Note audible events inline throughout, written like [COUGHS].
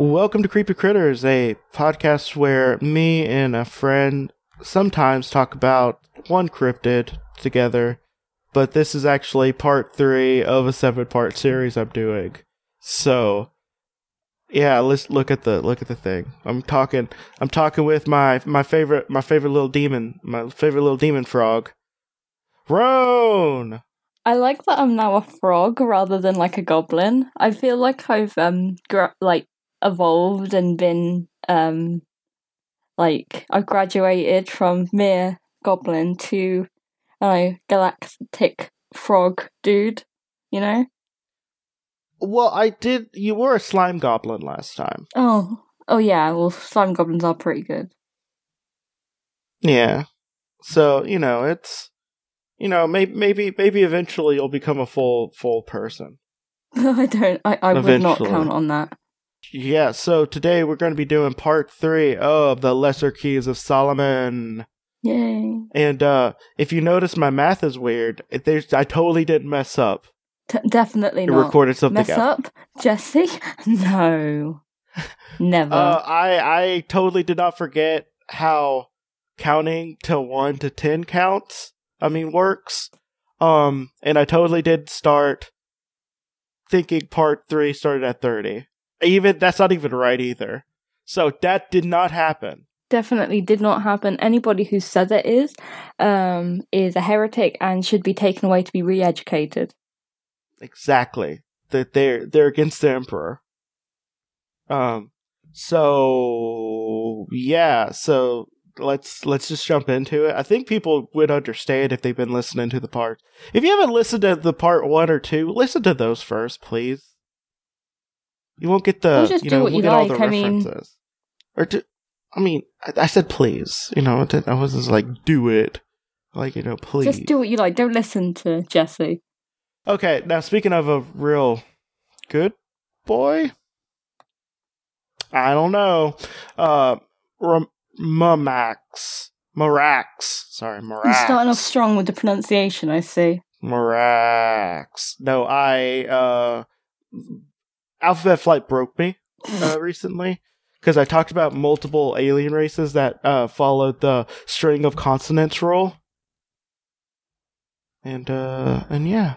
Welcome to Creepy Critters, a podcast where me and a friend sometimes talk about one cryptid together, but this is actually part three of a seven part series I'm doing. So yeah, let's look at the look at the thing. I'm talking I'm talking with my my favorite my favorite little demon, my favorite little demon frog. Roan! I like that I'm now a frog rather than like a goblin. I feel like I've um gra- like evolved and been um like I've graduated from mere goblin to a galactic frog dude, you know? Well, I did you were a slime goblin last time. Oh. Oh yeah, well slime goblins are pretty good. Yeah. So, you know, it's you know, maybe maybe maybe eventually you'll become a full full person. [LAUGHS] I don't I, I would not count on that. Yeah, so today we're going to be doing part 3 of the Lesser Keys of Solomon. Yay. And uh if you notice my math is weird, there's I totally didn't mess up. T- definitely not. recorded something Mess out. up, Jesse? [LAUGHS] No. Never. Uh, I I totally did not forget how counting to one to ten counts. I mean works. Um, and I totally did start thinking part three started at thirty. Even that's not even right either. So that did not happen. definitely did not happen. Anybody who says it is, um, is a heretic and should be taken away to be re-educated. Exactly. That they're they're against the emperor. Um. So yeah. So let's let's just jump into it. I think people would understand if they've been listening to the part. If you haven't listened to the part one or two, listen to those first, please. You won't get the Well, just you do know what we'll you like, I mean- Or do I mean I, I said please. You know I wasn't like do it. Like you know please. Just do what you like. Don't listen to Jesse. Okay, now speaking of a real good boy, I don't know. Uh, Ram- Mamax, Marax. Sorry, Morax. You're starting off strong with the pronunciation. I see. Marax. No, I uh, Alphabet Flight broke me [CLEARS THROAT] uh, recently because I talked about multiple alien races that uh followed the string of consonants rule. And uh and yeah.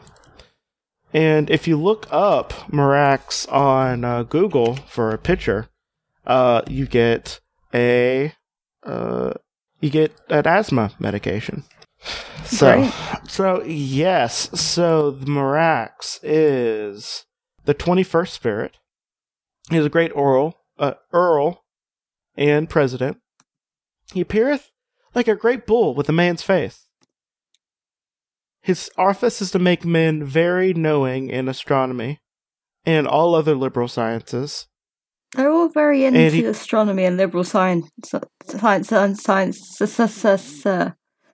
And if you look up Marax on uh, Google for a picture, uh you get a uh you get an asthma medication. So Great. so yes, so the Marax is the 21st spirit. He is a great oral, uh, earl and president. He appeareth like a great bull with a man's face. His office is to make men very knowing in astronomy and all other liberal sciences. They're all very And into he- astronomy and liberal science, science, science, science,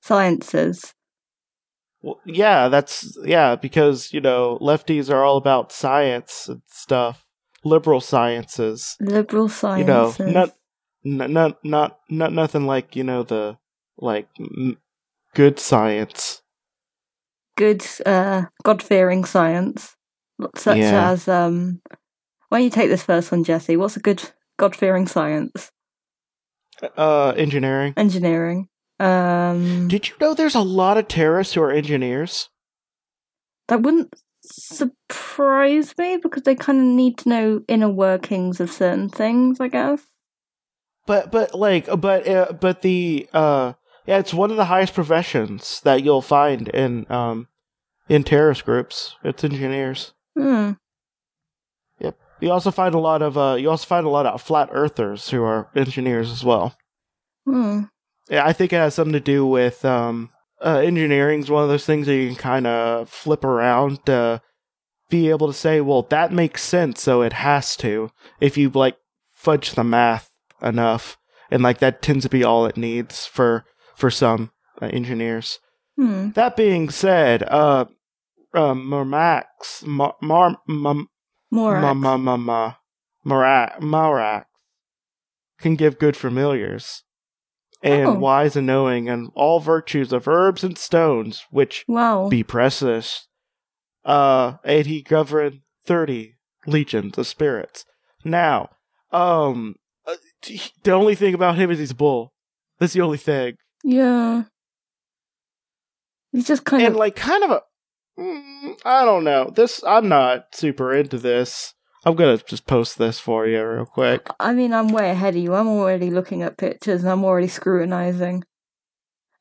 sciences. Well, yeah, that's yeah, because you know lefties are all about science and stuff, liberal sciences. Liberal You sciences. know, not not not not not nothing like you know the like m- good science. good uh god-fearing science such Yeah. as um why don't you take this first one jesse what's a good god-fearing science Uh, engineering. engineering um Did you know there's a lot of terrorists who are engineers? that wouldn't surprise me because they kind of need to know inner workings of certain things i guess But but like but uh, but the uh yeah, it's one of the highest professions that you'll find in um in terrorist groups. It's engineers. hmm Yep. You also find a lot of uh you also find a lot of flat earthers who are engineers as well. hmm Yeah, I think it has something to do with um uh engineering is one of those things that you can kind of flip around to be able to say, well, that makes sense, so it has to. If you like fudge the math enough, and like that tends to be all it needs for for some uh, engineers. hmm That being said, uh, uh Marmax, Mar, Mar, Mar, Ma ma ma ma Marax can give good familiars. And Oh. wise and knowing and all virtues of herbs and stones, which wow be precious. Uh and he governed thirty legions of spirits. Now, Um, uh, the only thing about him is he's a bull. That's the only thing. Yeah. He's just kind and of like kind of a mm, I don't know. This I'm not super into this. I'm gonna just post this for you real quick. I mean, I'm way ahead of you. I'm already looking at pictures and I'm already scrutinizing.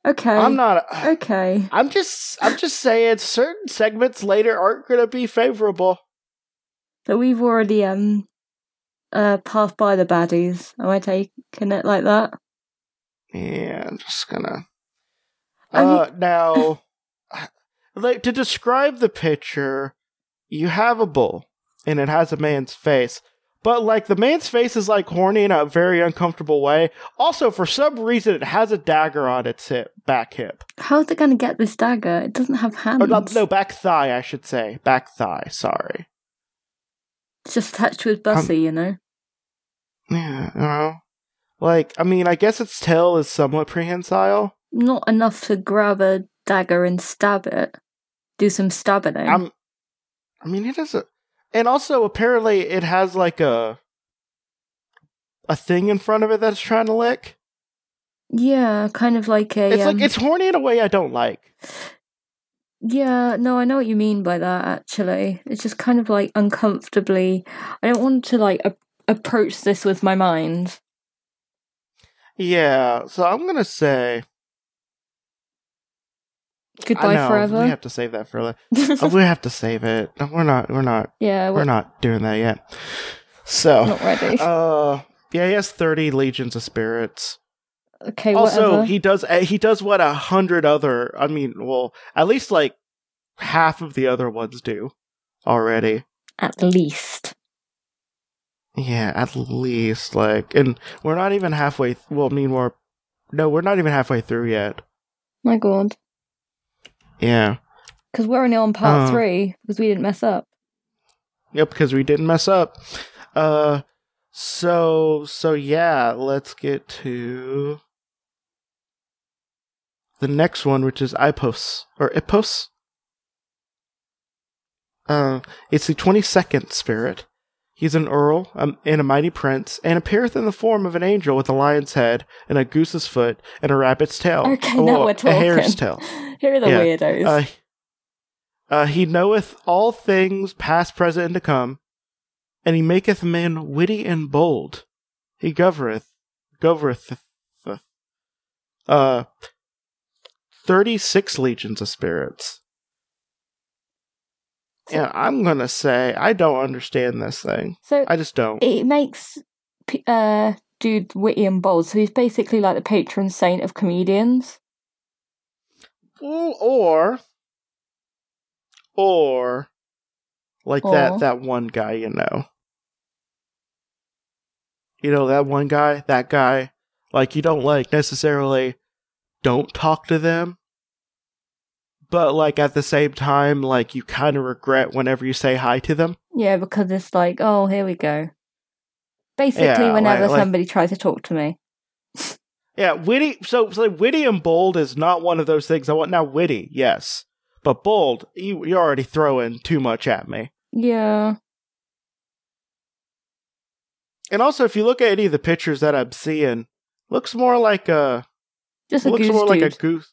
Okay. I'm not. Okay. I'm just. I'm just saying. Certain segments later aren't gonna be favorable. So we've already um uh passed by the baddies. Am I taking it like that? Yeah, I'm just gonna. I mean- Uh, now, [SIGHS] like to describe the picture, you have a bull, and it has a man's face. But like the man's face is like horny in a very uncomfortable way. Also, for some reason, it has a dagger on its hip, back hip. How's it going to get this dagger? It doesn't have oh, hands. Or no, no, back thigh, I should say. Back thigh. Sorry. It's just attached to his um, bussy, you know. Yeah, you know, like I mean, I guess its tail is somewhat prehensile. Not enough to grab a dagger and stab it. Do some stabbing. I'm. I mean, it is a, and also apparently it has like a a thing in front of it that's trying to lick. yeah, kind of like a. It's um, like it's horny in a way I don't like. Yeah, no, I know what you mean by that. Actually, it's just kind of like uncomfortably. I don't want to like a- approach this with my mind. Yeah, so I'm gonna say Goodbye know, forever. We have to save that for later. Oh, we have to save it. No, We're not. We're not. [LAUGHS] yeah, We're we're not doing that yet. So, not ready. [LAUGHS] uh, yeah, he has thirty legions of spirits. okay, also whatever. he does uh, he does what a hundred other i mean well at least like half of the other ones do already At least. yeah at least like and we're not even halfway th- well i mean we're no we're not even halfway through yet My god. Yeah Because we're only on part Uh. three because we didn't mess up. yep because we didn't mess up uh so so yeah let's get to the next one which is ipos or ipos uh it's the 22nd spirit he's an earl um, and a mighty prince and appeareth in the form of an angel with a lion's head and a goose's foot and a rabbit's tail Okay, Oh, now we're a hare's tail [LAUGHS] Here are the Yeah, weirdos. uh, uh, he knoweth all things past, present, and to come, and he maketh men witty and bold. He governeth, governeth, uh, thirty-six legions of spirits. Yeah, I'm gonna say I don't understand this thing. so I just don't. it makes uh dude witty and bold. So he's basically like the patron saint of comedians. Or, or, like Or. that that one guy you know. You know that one guy, that guy. Like you don't like necessarily don't talk to them, but like at the same time, like you kind of regret whenever you say hi to them. Yeah, because it's like, oh, here we go. Basically, Yeah, whenever like- like- somebody tries to talk to me. [LAUGHS] Yeah, witty. So, so witty and bold is not one of those things I want. Now, witty, yes, but bold, you you're already throwing too much at me. Yeah. And also, if you look at any of the pictures that I'm seeing, looks more like a Just a looks more like a goose.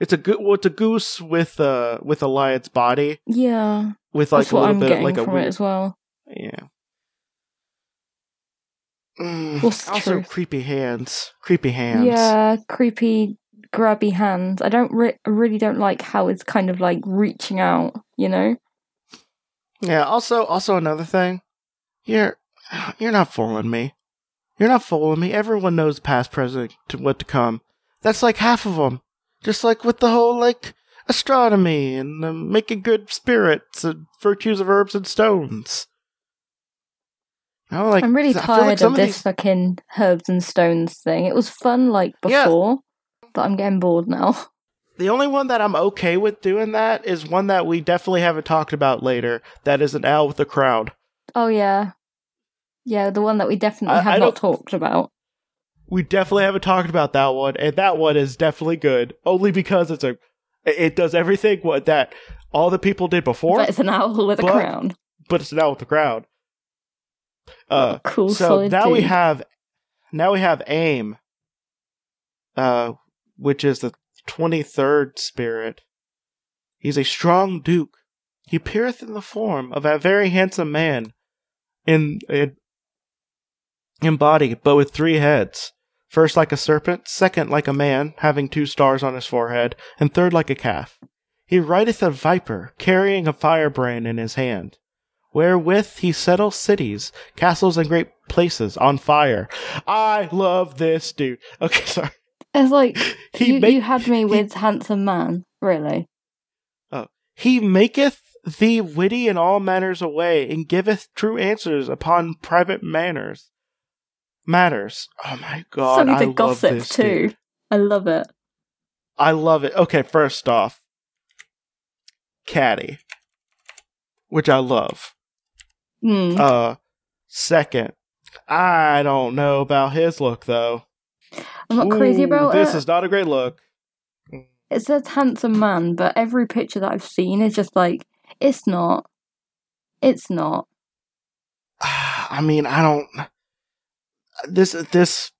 It's a go- well, it's a goose with a with a lion's body yeah. with like That's a what little I'm bit getting like a from it weird, as well. yeah. Mm, What's also, truth? creepy hands. Creepy hands. Yeah, creepy, grabby hands. I don't re- I really don't like how it's kind of like reaching out, you know? Yeah. Also, also another thing, you're you're not fooling me. You're not fooling me. Everyone knows past, present, to what to come. That's like half of them. Just like with the whole like astronomy and um, making good spirits and virtues of herbs and stones. Like I'm really tired like of this these- fucking herbs and stones thing. It was fun like Yeah. before, but I'm getting bored now. [LAUGHS] The only one that I'm okay with doing that is one that we definitely haven't talked about later. That is an owl with a crown. Oh yeah. Yeah, the one that we definitely I- have I not don't- talked about. We definitely haven't talked about that one, and that one is definitely good. Only because it's a, it does everything what that all the people did before, But it's an owl with a crown. but it's an owl with a crown. Uh, cool. so now we have now we have aim uh which is the 23rd spirit he's a strong duke he appeareth in the form of a very handsome man in in, in body but with three heads first like a serpent second like a man having two stars on his forehead and third like a calf he rideth a viper carrying a firebrand in his hand wherewith he settles cities, castles, and great places on fire. I love this dude. [LAUGHS] Okay, sorry. It's like [LAUGHS] He you, make- you had me he- with handsome man. Really? Oh, He maketh thee witty in all manners away, and giveth true answers upon private manners. Matters. Oh my god, Something I to love gossip this too. dude. I love it. I love it. Okay, first off, catty, which I love. Hmm. Uh, second, I don't know about his look though. I'm not crazy Ooh, about this is not a great look. It says handsome man, but every picture that I've seen is just like, it's not. It's not. [SIGHS] I mean, I don't. This this,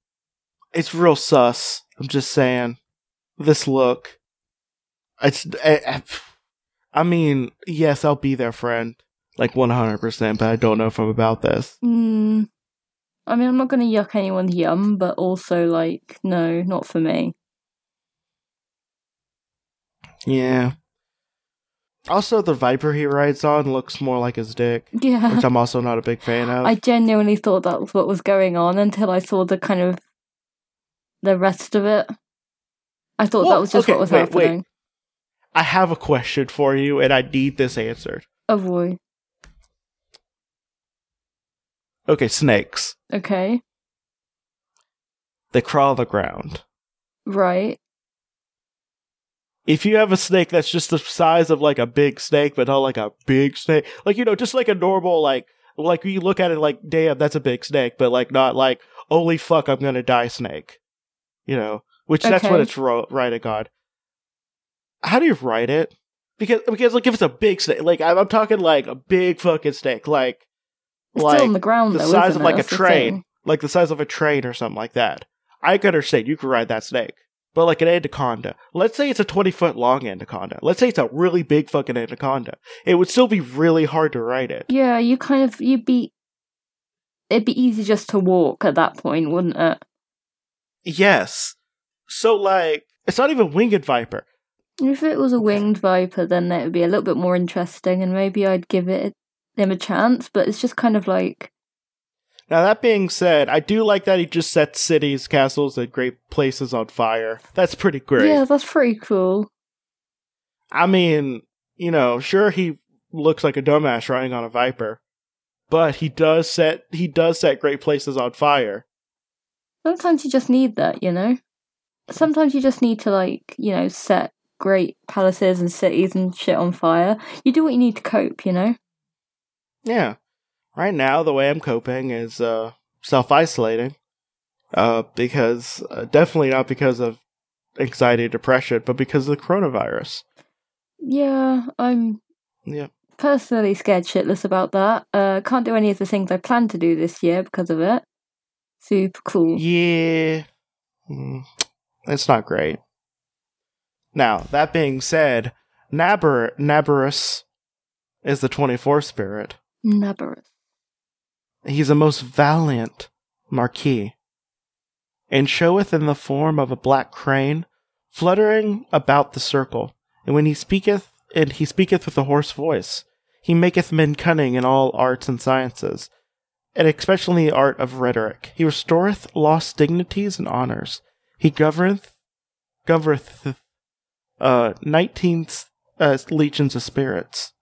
it's real sus. I'm just saying, this look. It's. I, I- I mean, yes, I'll be their friend, like 100, percent but I don't know if I'm about this. Mm. I mean, I'm not going to yuck anyone's yum, but also, like, no, not for me. Yeah. Also, the Viper he rides on looks more like his dick, Yeah. which I'm also not a big fan of. I genuinely thought that was what was going on until I saw the kind of the rest of it. I thought Well, that was just okay, what was wait, wait. happening. I have a question for you, and I need this answered. Oh boy. Okay, snakes. Okay. They crawl the ground. Right. If you have a snake that's just the size of like a big snake, but not like a big snake, like you know, just like a normal like like you look at it like, damn, that's a big snake, but like not like, holy fuck, I'm gonna die snake. You know, which that's what Okay. it's ro- writing on. How do you write it? Because because like if it's a big snake, like I'm, I'm talking like a big fucking snake, like It's like the ground the though, size of it? like a That's train, like the size of a train or something like that. I can understand you could ride that snake, but like an anaconda, let's say it's a twenty foot long anaconda. Let's say it's a really big fucking anaconda. It would still be really hard to ride it. Yeah, you kind of you'd be it'd be easy just to walk at that point, wouldn't it? Yes. So like, it's not even winged viper. If it was a winged viper, then it would be a little bit more interesting, and maybe I'd give it him a chance. But it's just kind of like, Now that being said, I do like that he just sets cities, castles, and great places on fire. That's pretty great. yeah, that's pretty cool. I mean, you know, sure he looks like a dumbass riding on a viper, but he does set he does set great places on fire. Sometimes you just need that, you know. Sometimes you just need to like, you know, set great palaces and cities and shit on fire. You do what you need to cope, you know. Yeah. Right now, the way I'm coping is uh, self isolating. Uh, because uh, definitely not because of anxiety, depression, but because of the coronavirus. Yeah, I'm Yeah. personally scared shitless about that. Uh, can't do any of the things I planned to do this year because of it. Super cool. Yeah. Mm, it's not great. Now, that being said, Nabar- Nabarus is the 24th spirit. Nabarus. He's a most valiant marquis, and showeth in the form of a black crane, fluttering about the circle. And when he speaketh, and he speaketh with a hoarse voice, he maketh men cunning in all arts and sciences, and especially the art of rhetoric. He restoreth lost dignities and honors. He governeth, governeth, uh, nineteen uh, legions of spirits.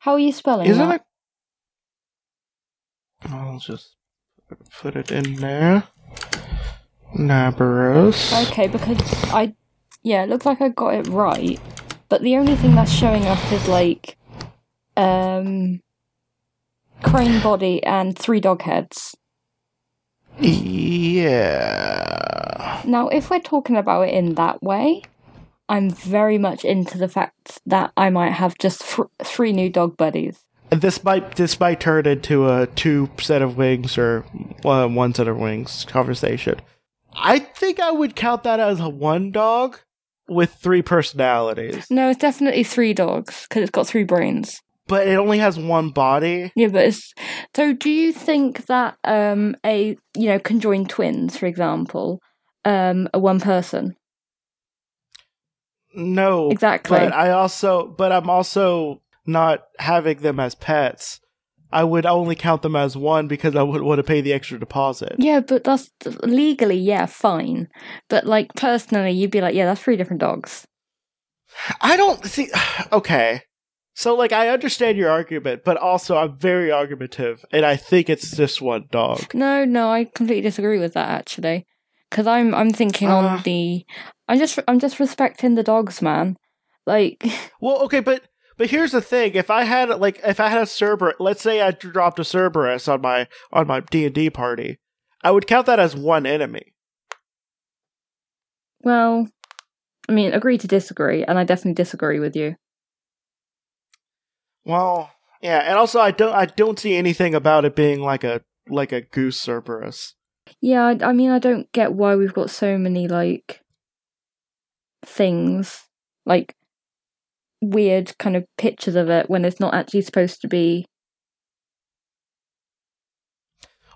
How are you spelling Isn't that? it? I'll just put it in there. Nabaros. Okay, because I, yeah, it looks like I got it right, but the only thing that's showing up is like, um, crane body and three dog heads. Yeah. Now, if we're talking about it in that way, I'm very much into the fact that I might have just th- three new dog buddies. This might this might turn into a two set of wings or uh, one set of wings conversation. I think I would count that as a one dog with three personalities, No, it's definitely three dogs because it's got three brains. but it only has one body. Yeah, but it's so. Do you think that um a you know conjoined twins, for example, um are one person No, exactly? but I also but I'm also not having them as pets. I would only count them as one because I would want to pay the extra deposit. yeah, but that's legally yeah fine, but like personally, you'd be like, yeah, that's three different dogs. I don't see. [SIGHS] Okay. So, like, I understand your argument, but also I'm very argumentative, and I think it's just one dog. No, no, I completely disagree with that actually, because I'm I'm thinking Uh. on the I'm just I'm just respecting the dogs, man. Like [LAUGHS] Well, okay, but but here's the thing: if I had like if I had a Cerberus, let's say I dropped a Cerberus on my on my D and D party, I would count that as one enemy. Well, I mean, agree to disagree, and I definitely disagree with you. Well, yeah, and also I don't I don't see anything about it being like a like a goose Cerberus. Yeah, I, I mean, I don't get why we've got so many like things, like weird kind of pictures of it when it's not actually supposed to be.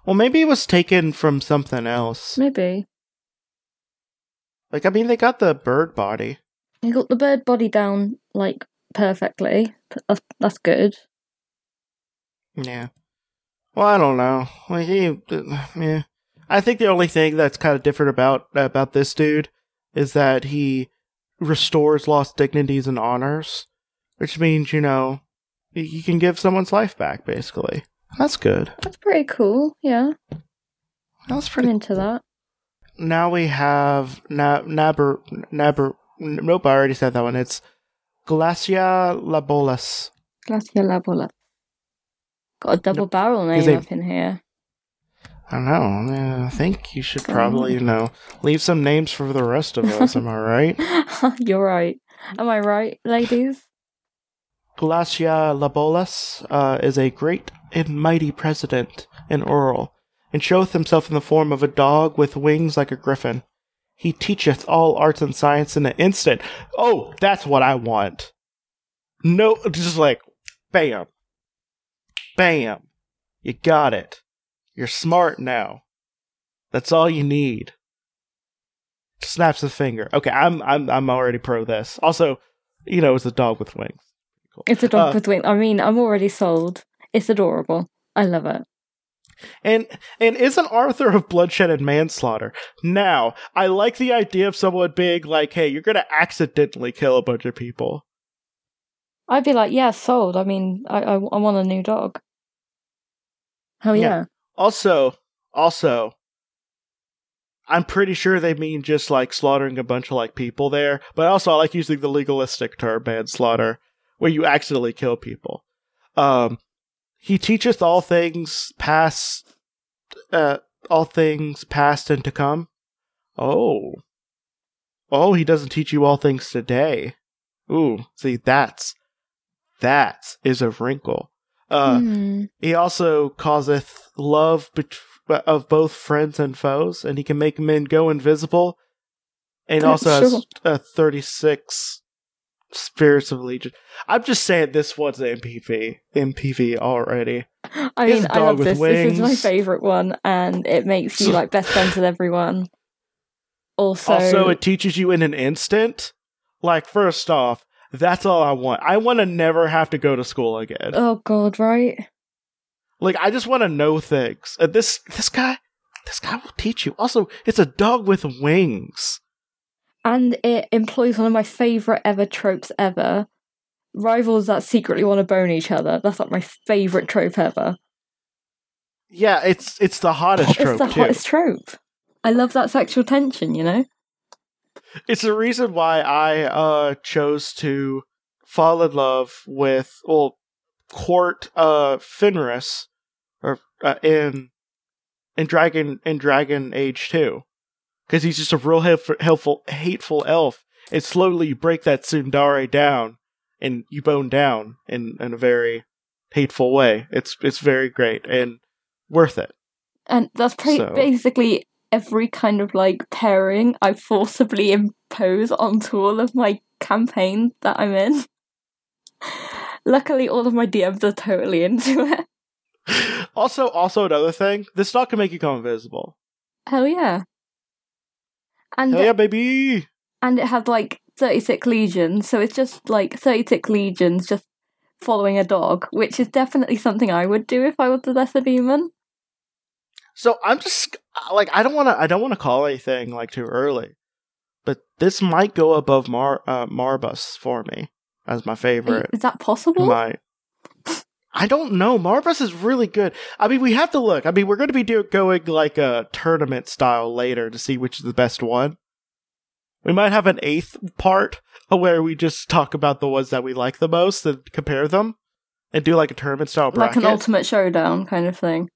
Well, maybe it was taken from something else. Maybe Like, I mean, they got the bird body. you got the bird body down like perfectly. That's that's good. Yeah. Well, I don't know. Like he, [SIGHS] yeah. I think the only thing that's kind of different about about this dude is that he restores lost dignities and honors, which means you know you can give someone's life back. Basically, that's good. That's pretty cool. Yeah, That's I'm pretty. into that. Now we have Na- Naber Naber. Nope, I already said that one. It's Glasya Labolas. Glasya Labola. Got a double barrel name up in here. I don't know. I, think you should probably, you know, leave some names for the rest of us. am I [LAUGHS] right? [LAUGHS] You're right. Am I right, ladies? Glasya Labolas uh, is a great and mighty president in Earl, and showeth himself in the form of a dog with wings like a griffin. He teacheth all arts and science in an instant. Oh, that's what I want. No, just like, bam. Bam. You got it. You're smart now. That's all you need. Snaps the finger. Okay, I'm I'm I'm already pro this. Also, you know, it's a dog with wings. Cool. It's a dog Uh, with wings. I mean, I'm already sold. It's adorable. I love it. And and isn't Arthur of bloodshed and manslaughter? Now, I like the idea of someone being like, "Hey, you're gonna accidentally kill a bunch of people." I'd be like, yeah, sold. I mean, I I, I want a new dog. Hell Yeah. yeah. Also, also, I'm pretty sure they mean just like slaughtering a bunch of like people there. But also, I like using the legalistic term manslaughter, where you accidentally kill people. Um, he teacheth all things past, uh, all things past and to come. Oh, oh, he doesn't teach you all things today. Ooh, see, that's that is a wrinkle. Uh, Hmm. he also causeth love bet- of both friends and foes, and he can make men go invisible. And Yeah, also has uh, 36 spirits of legion. I'm just saying this one's MPV. MPV already. I mean, I love this. This is my favorite one, and it makes you like best friends with everyone. [LAUGHS] Also, also, it teaches you in an instant. Like, first off, that's all I want. I want to never have to go to school again. oh god, right? Like, I just want to know things. And this this guy, this guy will teach you. Also, it's a dog with wings. And it employs one of my favorite ever tropes ever: rivals that secretly want to bone each other. That's like my favorite trope ever. Yeah, it's it's the hottest trope it's the too. hottest trope. I love that sexual tension. You know. It's the reason why I uh chose to fall in love with well court uh Fenris or uh, in in Dragon in Dragon Age 2 cuz he's just a real helpful, helpful hateful elf and slowly you break that tsundere down and you bone down in in a very hateful way. It's it's very great and worth it. And that's pretty So- basically every kind of like pairing I forcibly impose onto all of my campaigns that I'm in. [LAUGHS] Luckily, all of my DMs are totally into [LAUGHS] it. Also, also another thing, this stock can make you go invisible. Hell yeah. And Hell yeah, baby! and it had like 36 legions, so it's just like 36 legions just following a dog, which is definitely something I would do if I was the lesser demon. So I'm just like I don't want to I don't want to call anything like too early, but this might go above Mar uh, Marbas for me as my favorite. Is that possible? Might. [LAUGHS] I don't know. Marbas is really good. I mean, we have to look. I mean, we're going to be do- going like a tournament style later to see which is the best one. We might have an eighth part where we just talk about the ones that we like the most and compare them, and do like a tournament style like an ultimate showdown kind of thing.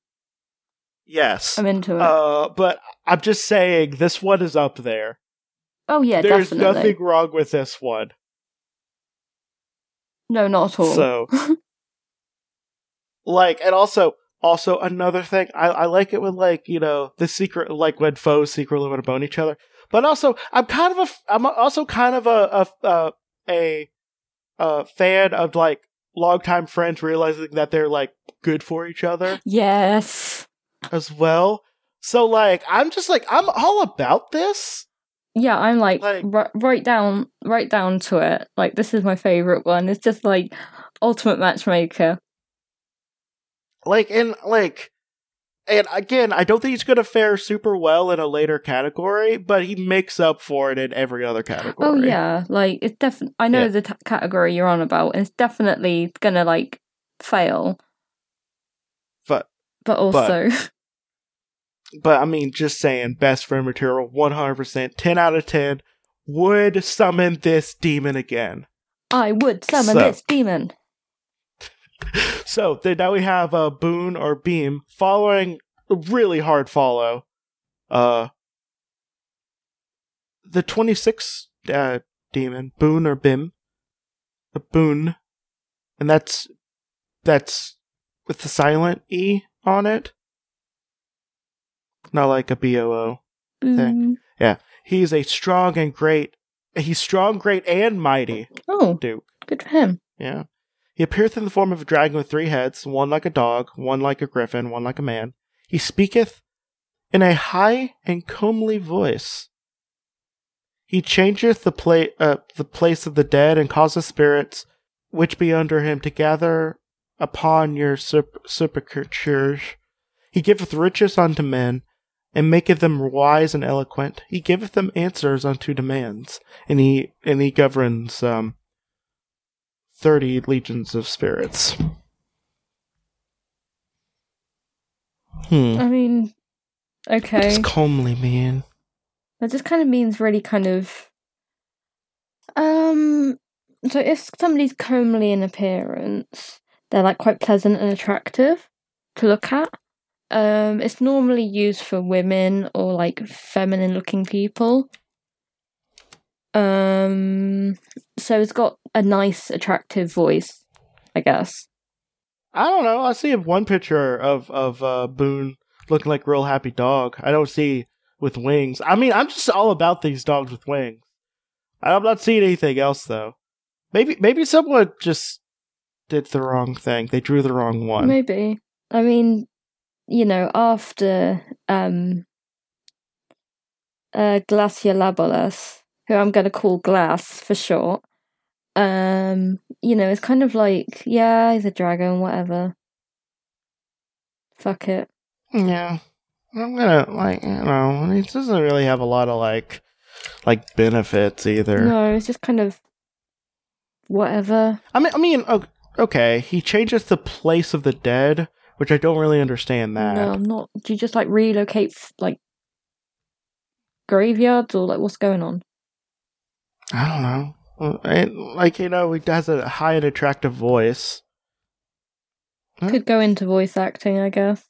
Yes. I'm into it. Uh, but I'm just saying this one is up there. oh yeah, There's definitely. nothing wrong with this one. No, not at all. So, [LAUGHS] like, and also, also another thing, I, I like it when like you know the secret, like when foes secretly want to bone each other. But also, I'm kind of a, I'm also kind of a a a, a, a fan of like longtime friends realizing that they're like good for each other yes. As well. So like, I'm just like, I'm all about this. Yeah, I'm like, Like- ri- right down, right down to it. Like this is my favorite one. It's just like ultimate matchmaker. like and like and again i don't think he's going to fare super well in a later category but he makes up for it in every other category Oh yeah, like it's definitely. I know Yeah. the t- category you're on about. and It's definitely gonna like fail, but but also [LAUGHS] but i mean just saying best friend material 100% 10 out of 10 would summon this demon again. I would summon So- this demon. [LAUGHS] so then now we have uh, boon or beam following a really hard follow. Uh the 26 uh demon boon or bim? A boon. And that's that's with the silent e on it not like a BOO mm. a b-o-o Boom. he's a strong and great he's strong great and mighty Oh, duke good for him. yeah. He appeareth in the form of a dragon with three heads, one like a dog, one like a griffin, one like a man. He speaketh in a high and comely voice. He changeth the, pla- uh, the place of the dead and causeth spirits which be under him to gather upon your sepulchres. He giveth riches unto men, and maketh them wise and eloquent. He giveth them answers unto demands, and he and he governs um, 30 legions of spirits. Hmm. I mean, okay. It's calmly, man. That just kind of means really kind of. Um. So if somebody's comely in appearance, they're like quite pleasant and attractive to look at. Um, it's normally used for women or like feminine-looking people. Um, so it's got a nice, attractive voice, I guess. I don't know. I see one picture of of uh, Bune looking like real happy dog. I don't see with wings. I mean, I'm just all about these dogs with wings. I'm not seeing anything else though. Maybe maybe someone just did the wrong thing. They drew the wrong one. Maybe. I mean, you know, after um uh Glaciolabolas, who I'm gonna call Glass for short, um, you know, it's kind of like, yeah, he's a dragon, whatever. Fuck it. Yeah. I'm gonna like you know, it doesn't really have a lot of like like benefits either. No, it's just kind of whatever. I mean I mean o- okay, he changes the place of the dead, which I don't really understand that. No, I'm not. Do you just like relocate like graveyards or like what's going on? I don't know. It- like you know, he has a high and attractive voice. Could go into voice acting, I guess.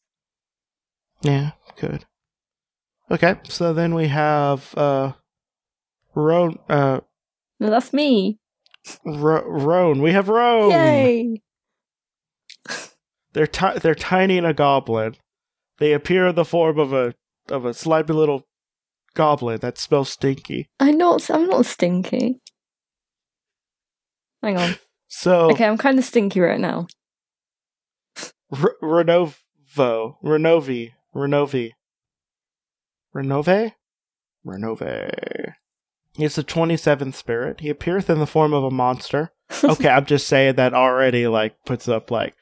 Yeah, could. Okay, so then we have uh Roan uh No, that's me. Ro- Roan. We have Roan. Yay! [LAUGHS] They're ti- they're tiny and a goblin. They appear in the form of a of a slimy little goblin that smells stinky. I'm not. I'm not stinky. Hang on. [LAUGHS] So Okay, I'm kind of stinky right now. R- Renovo, Renovi, Renovi, Renove, Renove. He's the twenty seventh spirit. He appeareth in the form of a monster. [LAUGHS] Okay, I'm just saying that already. Like puts up like,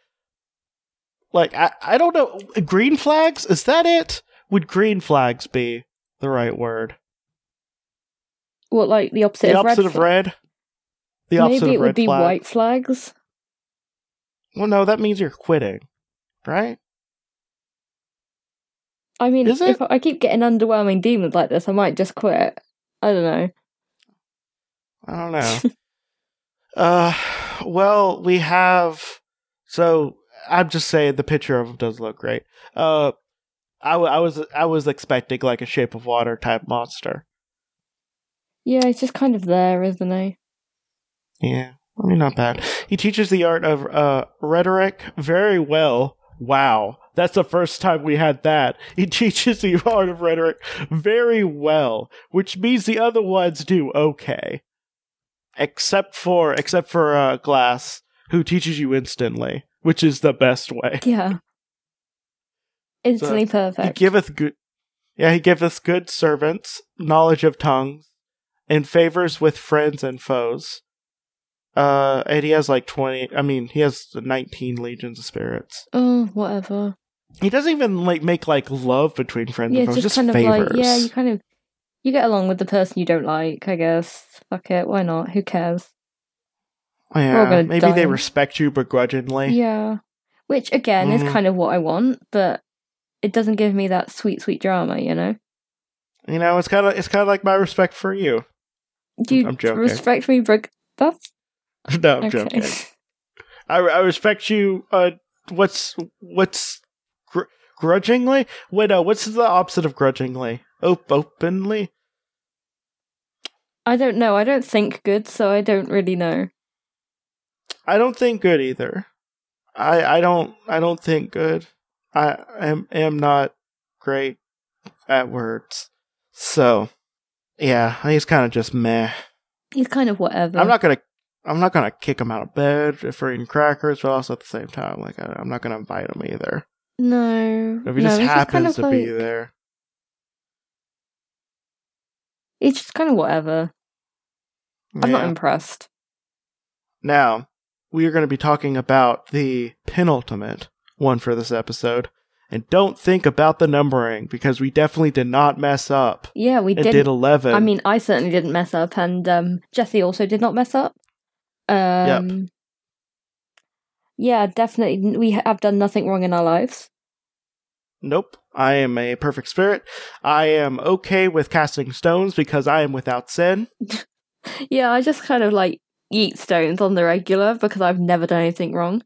like I I don't know. Green flags is that it? Would green flags be the right word? What, like the opposite, the of, opposite red of red. The opposite Maybe of it would be flag. white flags. Well, no, that means you're quitting, right? I mean, Is if it? I keep getting underwhelming demons like this, I might just quit. I don't know. I don't know. [LAUGHS] uh, well, we have. So I'm just saying the picture of him does look great. Uh, I, w- I was I was expecting like a Shape of Water type monster. Yeah, he's just kind of there, isn't he? Yeah, I mean not bad. He teaches the art of uh rhetoric very well. Wow. That's the first time we had that. He [LAUGHS] teaches the art of rhetoric very well, which means the other ones do okay. Except for except for uh Glass, who teaches you instantly, which is the best way. [LAUGHS] Yeah. Instantly He perfect. He giveth good Yeah, he giveth good servants, knowledge of tongues, and favors with friends and foes. Uh and he has like twenty I mean, he has nineteen legions of spirits. oh, whatever. He doesn't even like make like love between friends Yeah, and foes, just, just, kind favors. of like yeah, you kind of you get along with the person you don't like. I guess. Fuck it. Why not? Who cares? yeah, maybe they respect you begrudgingly. Yeah. Which again is Mhm. kind of what I want, but it doesn't give me that sweet, sweet drama. You know. You know, it's kind of it's kind of like my respect for you. You I'm joking. respect me, Brig? That's [LAUGHS] no, I'm okay. joking. [LAUGHS] I, I respect you. Uh, what's what's gr- grudgingly? Wait, no. What's the opposite of grudgingly? Op- openly. I don't know. I don't think good, so I don't really know. I don't think good either. I I don't I don't think good. I am am not great at words. So, yeah, he's kind of just meh. He's kind of whatever. I'm not gonna I'm not gonna kick him out of bed for eating crackers, but also at the same time, like I, I'm not gonna invite him either. No. If he no, just happens kind of to like, be there, He's just kind of whatever. I'm not impressed. Now, we are going to be talking about the penultimate one for this episode. And don't think about the numbering because we definitely did not mess up. Yeah, we did. did 11. I mean, I certainly didn't mess up, and um, Jesse also did not mess up. Um, Yeah, definitely. We have done nothing wrong in our lives. Nope. I am a perfect spirit. I am okay with casting stones because I am without sin. [LAUGHS] Yeah, I just kind of like eat stones on the regular because I've never done anything wrong.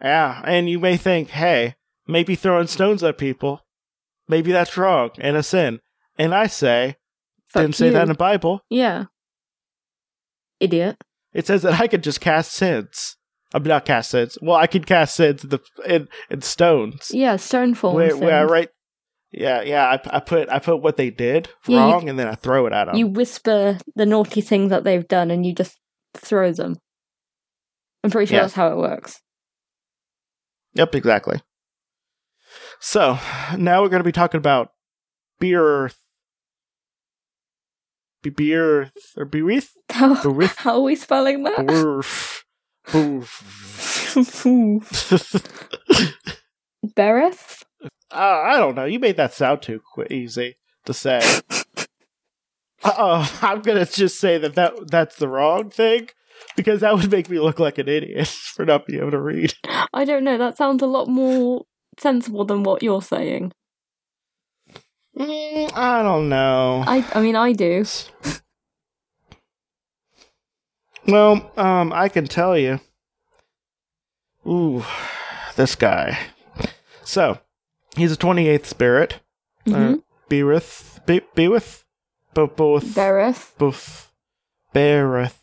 Yeah, and you may think, hey, maybe throwing stones at people, maybe that's wrong and a sin. And I say, Fuck didn't say that in the Bible. Yeah. Idiot. It says that I could just cast sins. I'm not cast sins. Well, I could cast sins in the in, in stones. Yeah, stone form. where, where I write, yeah, yeah. I, I put I put what they did Yeah, you- wrong, and then I throw it at them. You whisper the naughty thing that they've done and you just throw them. I'm pretty sure Yeah. that's how it works. Yep, exactly. So now we're going to be talking about beer, be beer or beerith, How, how are we spelling that? [LAUGHS] Bereth? Uh, I don't know. You made that sound too qu- easy to say. [LAUGHS] Uh-oh, I'm gonna just say that, that that's the wrong thing because that would make me look like an idiot [LAUGHS] for not being able to read. I don't know. That sounds a lot more sensible than what you're saying. Mm, I don't know. I, I mean, I do. Well, um, I can tell you. Ooh, this guy. So, he's a 28th spirit. Mm-hmm. Uh, Beerith. Be- Beerith? Bo- both. Bereth. both. Beareth.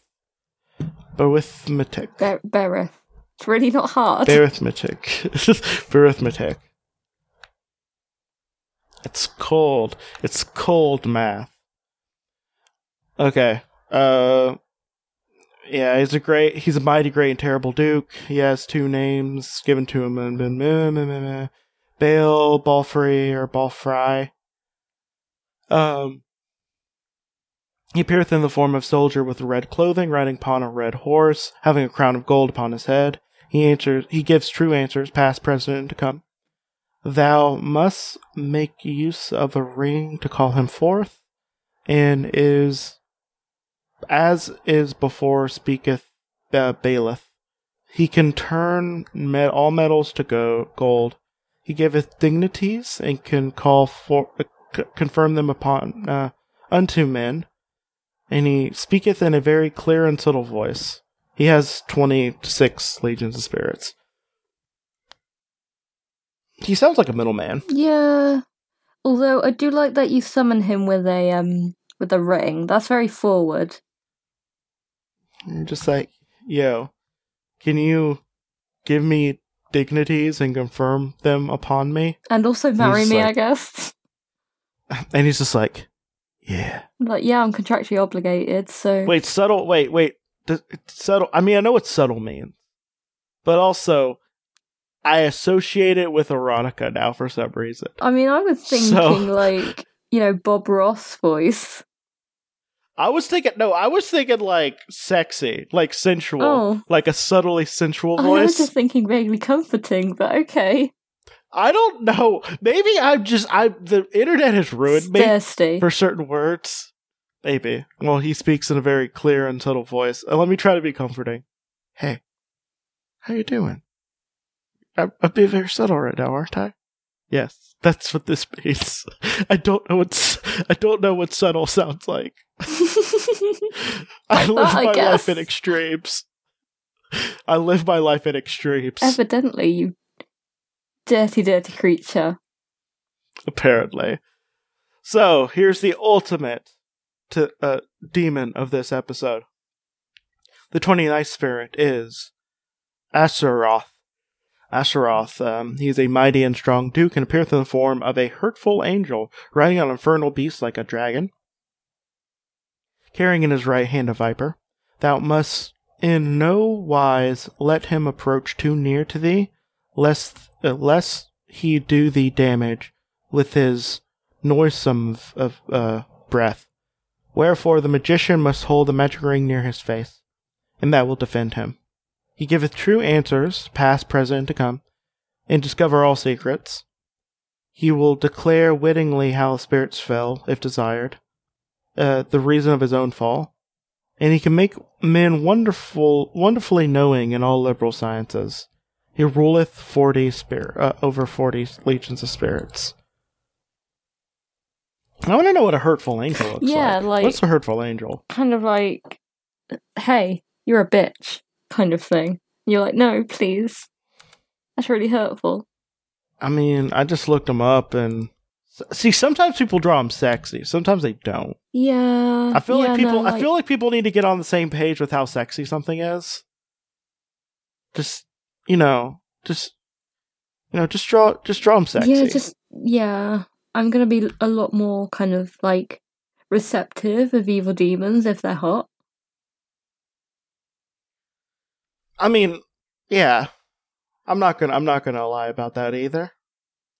Boethmatic. Ber- Bereth. It's really not hard. Arithmetic. [LAUGHS] Arithmetic. It's cold. It's cold math. Okay. Uh yeah, he's a great he's a mighty great and terrible duke. He has two names given to him and been Baal Balfrey or Balfry. Um he appeareth in the form of soldier with red clothing, riding upon a red horse, having a crown of gold upon his head. He answers he gives true answers, past, present, and to come. Thou must make use of a ring to call him forth, and is as is before speaketh uh. He can turn met- all metals to go- gold. He giveth dignities and can call for uh, c- confirm them upon uh, unto men. And he speaketh in a very clear and subtle voice. He has twenty six legions of spirits. He sounds like a middleman. Yeah. Although I do like that you summon him with a um with a ring. That's very forward. You're just like, yo, can you give me dignities and confirm them upon me? And also marry me, I guess. [LAUGHS] And he's just like, yeah. Like, yeah, I'm contractually obligated, so Wait, subtle. Wait, wait. Subtle. I mean, I know what subtle means, but also, I associate it with erotica now for some reason. I mean I was thinking So- like, you know, Bob Ross voice. I was thinking, no, I was thinking like sexy, like sensual, Oh. like a subtly sensual voice. I was just thinking vaguely comforting, but okay. I don't know. Maybe I'm just I. The internet has ruined me. For certain words. Maybe. Well, he speaks in a very clear and subtle voice. Uh, let me try to be comforting. Hey, how you doing? I'm, I'm being very subtle right now, aren't I? Yes, that's what this means. I don't know what I don't know what subtle sounds like. [LAUGHS] I live that, I my guess. life in extremes. I live my life in extremes. Evidently, you dirty, dirty creature. apparently. So here's the ultimate to uh, demon of this episode. The 29th spirit is Astaroth. Astaroth, um, he is a mighty and strong duke and appeareth in the form of a hurtful angel, riding on infernal beast like a dragon, carrying in his right hand a viper. Thou must in no wise let him approach too near to thee, lest uh, lest he do thee damage with his noisome of uh, breath. Wherefore the magician must hold the magic ring near his face, and that will defend him. He giveth true answers, past, present, and to come, and discover all secrets. He will declare wittingly how spirits fell, if desired, uh, the reason of his own fall, and he can make men wonderful, wonderfully knowing in all liberal sciences. He ruleth forty spirit, uh, over forty legions of spirits. I want to know what a hurtful angel looks Yeah, like. like- What's a hurtful angel? Kind of like, hey, you're a bitch, kind of thing. You're like, no, please. That's really hurtful. I mean, I just looked them up and see. Sometimes people draw them sexy. Sometimes they don't. Yeah. I feel yeah, like people. no, I feel like people need to get on the same page with how sexy something is. Just you know, just you know, just draw, just draw them sexy. Yeah, just yeah. I'm gonna be a lot more kind of like receptive of evil demons if they're hot. I mean, yeah. I'm not gonna. I'm not gonna lie about that either.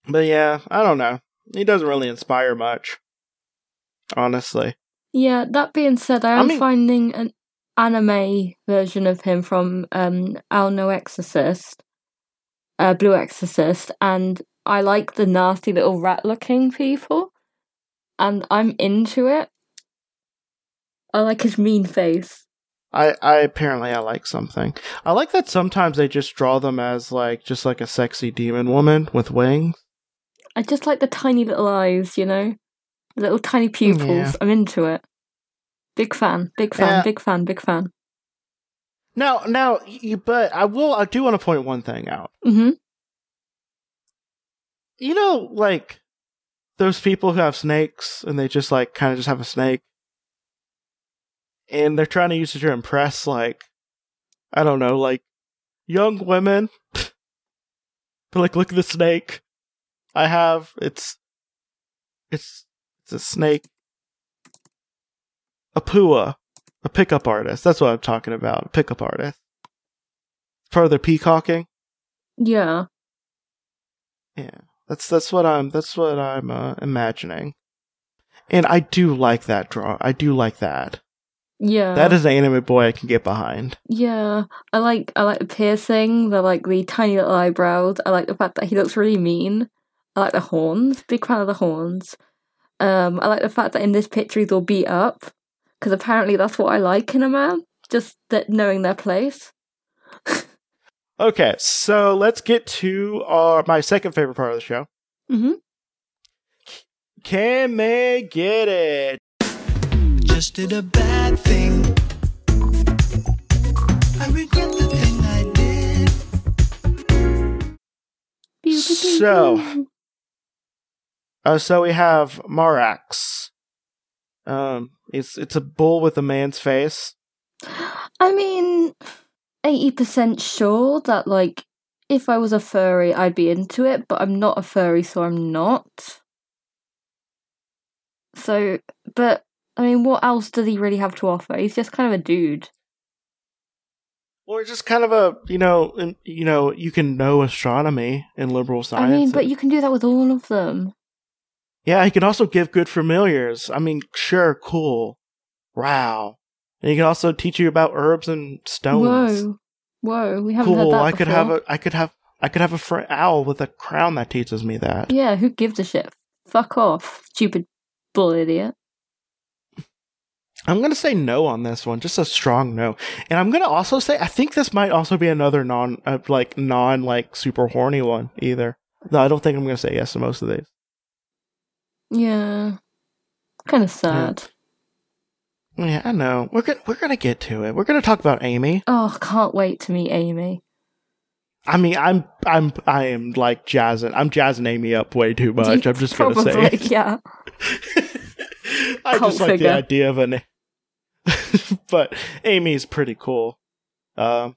But yeah, I don't know. He doesn't really inspire much. Honestly. Yeah. That being said, I I am mean- finding an anime version of him from um Ao no Exorcist, uh, Blue Exorcist, and I like the nasty little rat-looking people, and I'm into it. I like his mean face. I, I apparently I like something. I like that sometimes they just draw them as like just like a sexy demon woman with wings. I just like the tiny little eyes, you know, little tiny pupils. Yeah. I'm into it. Big fan, big fan, Yeah. big fan, big fan. Now, now, you, but I will. I do want to point one thing out. hmm You know, like those people who have snakes and they just like kind of just have a snake, and they're trying to use it to impress, like I don't know, like young women. [LAUGHS] but like, look at the snake. I have it's it's it's a snake. A pua, a pickup artist. That's what I'm talking about. A pickup artist. Their peacocking. Yeah. Yeah, that's that's what I'm that's what I'm uh, imagining, and I do like that draw. I do like that. Yeah. That is an anime boy I can get behind. Yeah. I like I like the piercing, the like the tiny little eyebrows. I like the fact that he looks really mean. I like the horns. Big fan of the horns. Um, I like the fact that in this picture he's all beat up. Because apparently that's what I like in a man. Just that knowing their place. [LAUGHS] Okay, so let's get to our my second favorite part of the show. Mm-hmm. Can they get it? just did a bad thing. I regret the thing I did. So- Uh, so we have Marax. Um, it's it's a bull with a man's face. I mean, eighty percent sure that like if I was a furry, I'd be into it, but I'm not a furry, so I'm not. So, but I mean, what else does he really have to offer? He's just kind of a dude. Or just kind of a you know you know you can know astronomy and liberal science. I mean, but you can do that with all of them. Yeah, he can also give good familiars. I mean, sure, cool. Wow. And he can also teach you about herbs and stones. Whoa, whoa, we haven't Cool. heard that I could have a I could have I could have a fr- owl with a crown that teaches me that. Yeah, who gives a shit? Fuck off, stupid bull idiot. I'm going to say no on this one, just a strong no. And I'm going to also say I think this might also be another non uh, like non like super horny one either. No, I don't think I'm going to say yes to most of these. Yeah, kind of sad. Yeah, I know. We're going to we're going to get to it. We're going to talk about Amy. Oh, can't wait to meet Amy. I mean, I'm I'm I am like jazzing. I'm jazzing Amy up way too [LAUGHS] much. I'm just going to say it. yeah. [LAUGHS] I Cult just like figure. the idea of an [LAUGHS] but Amy's pretty cool. Um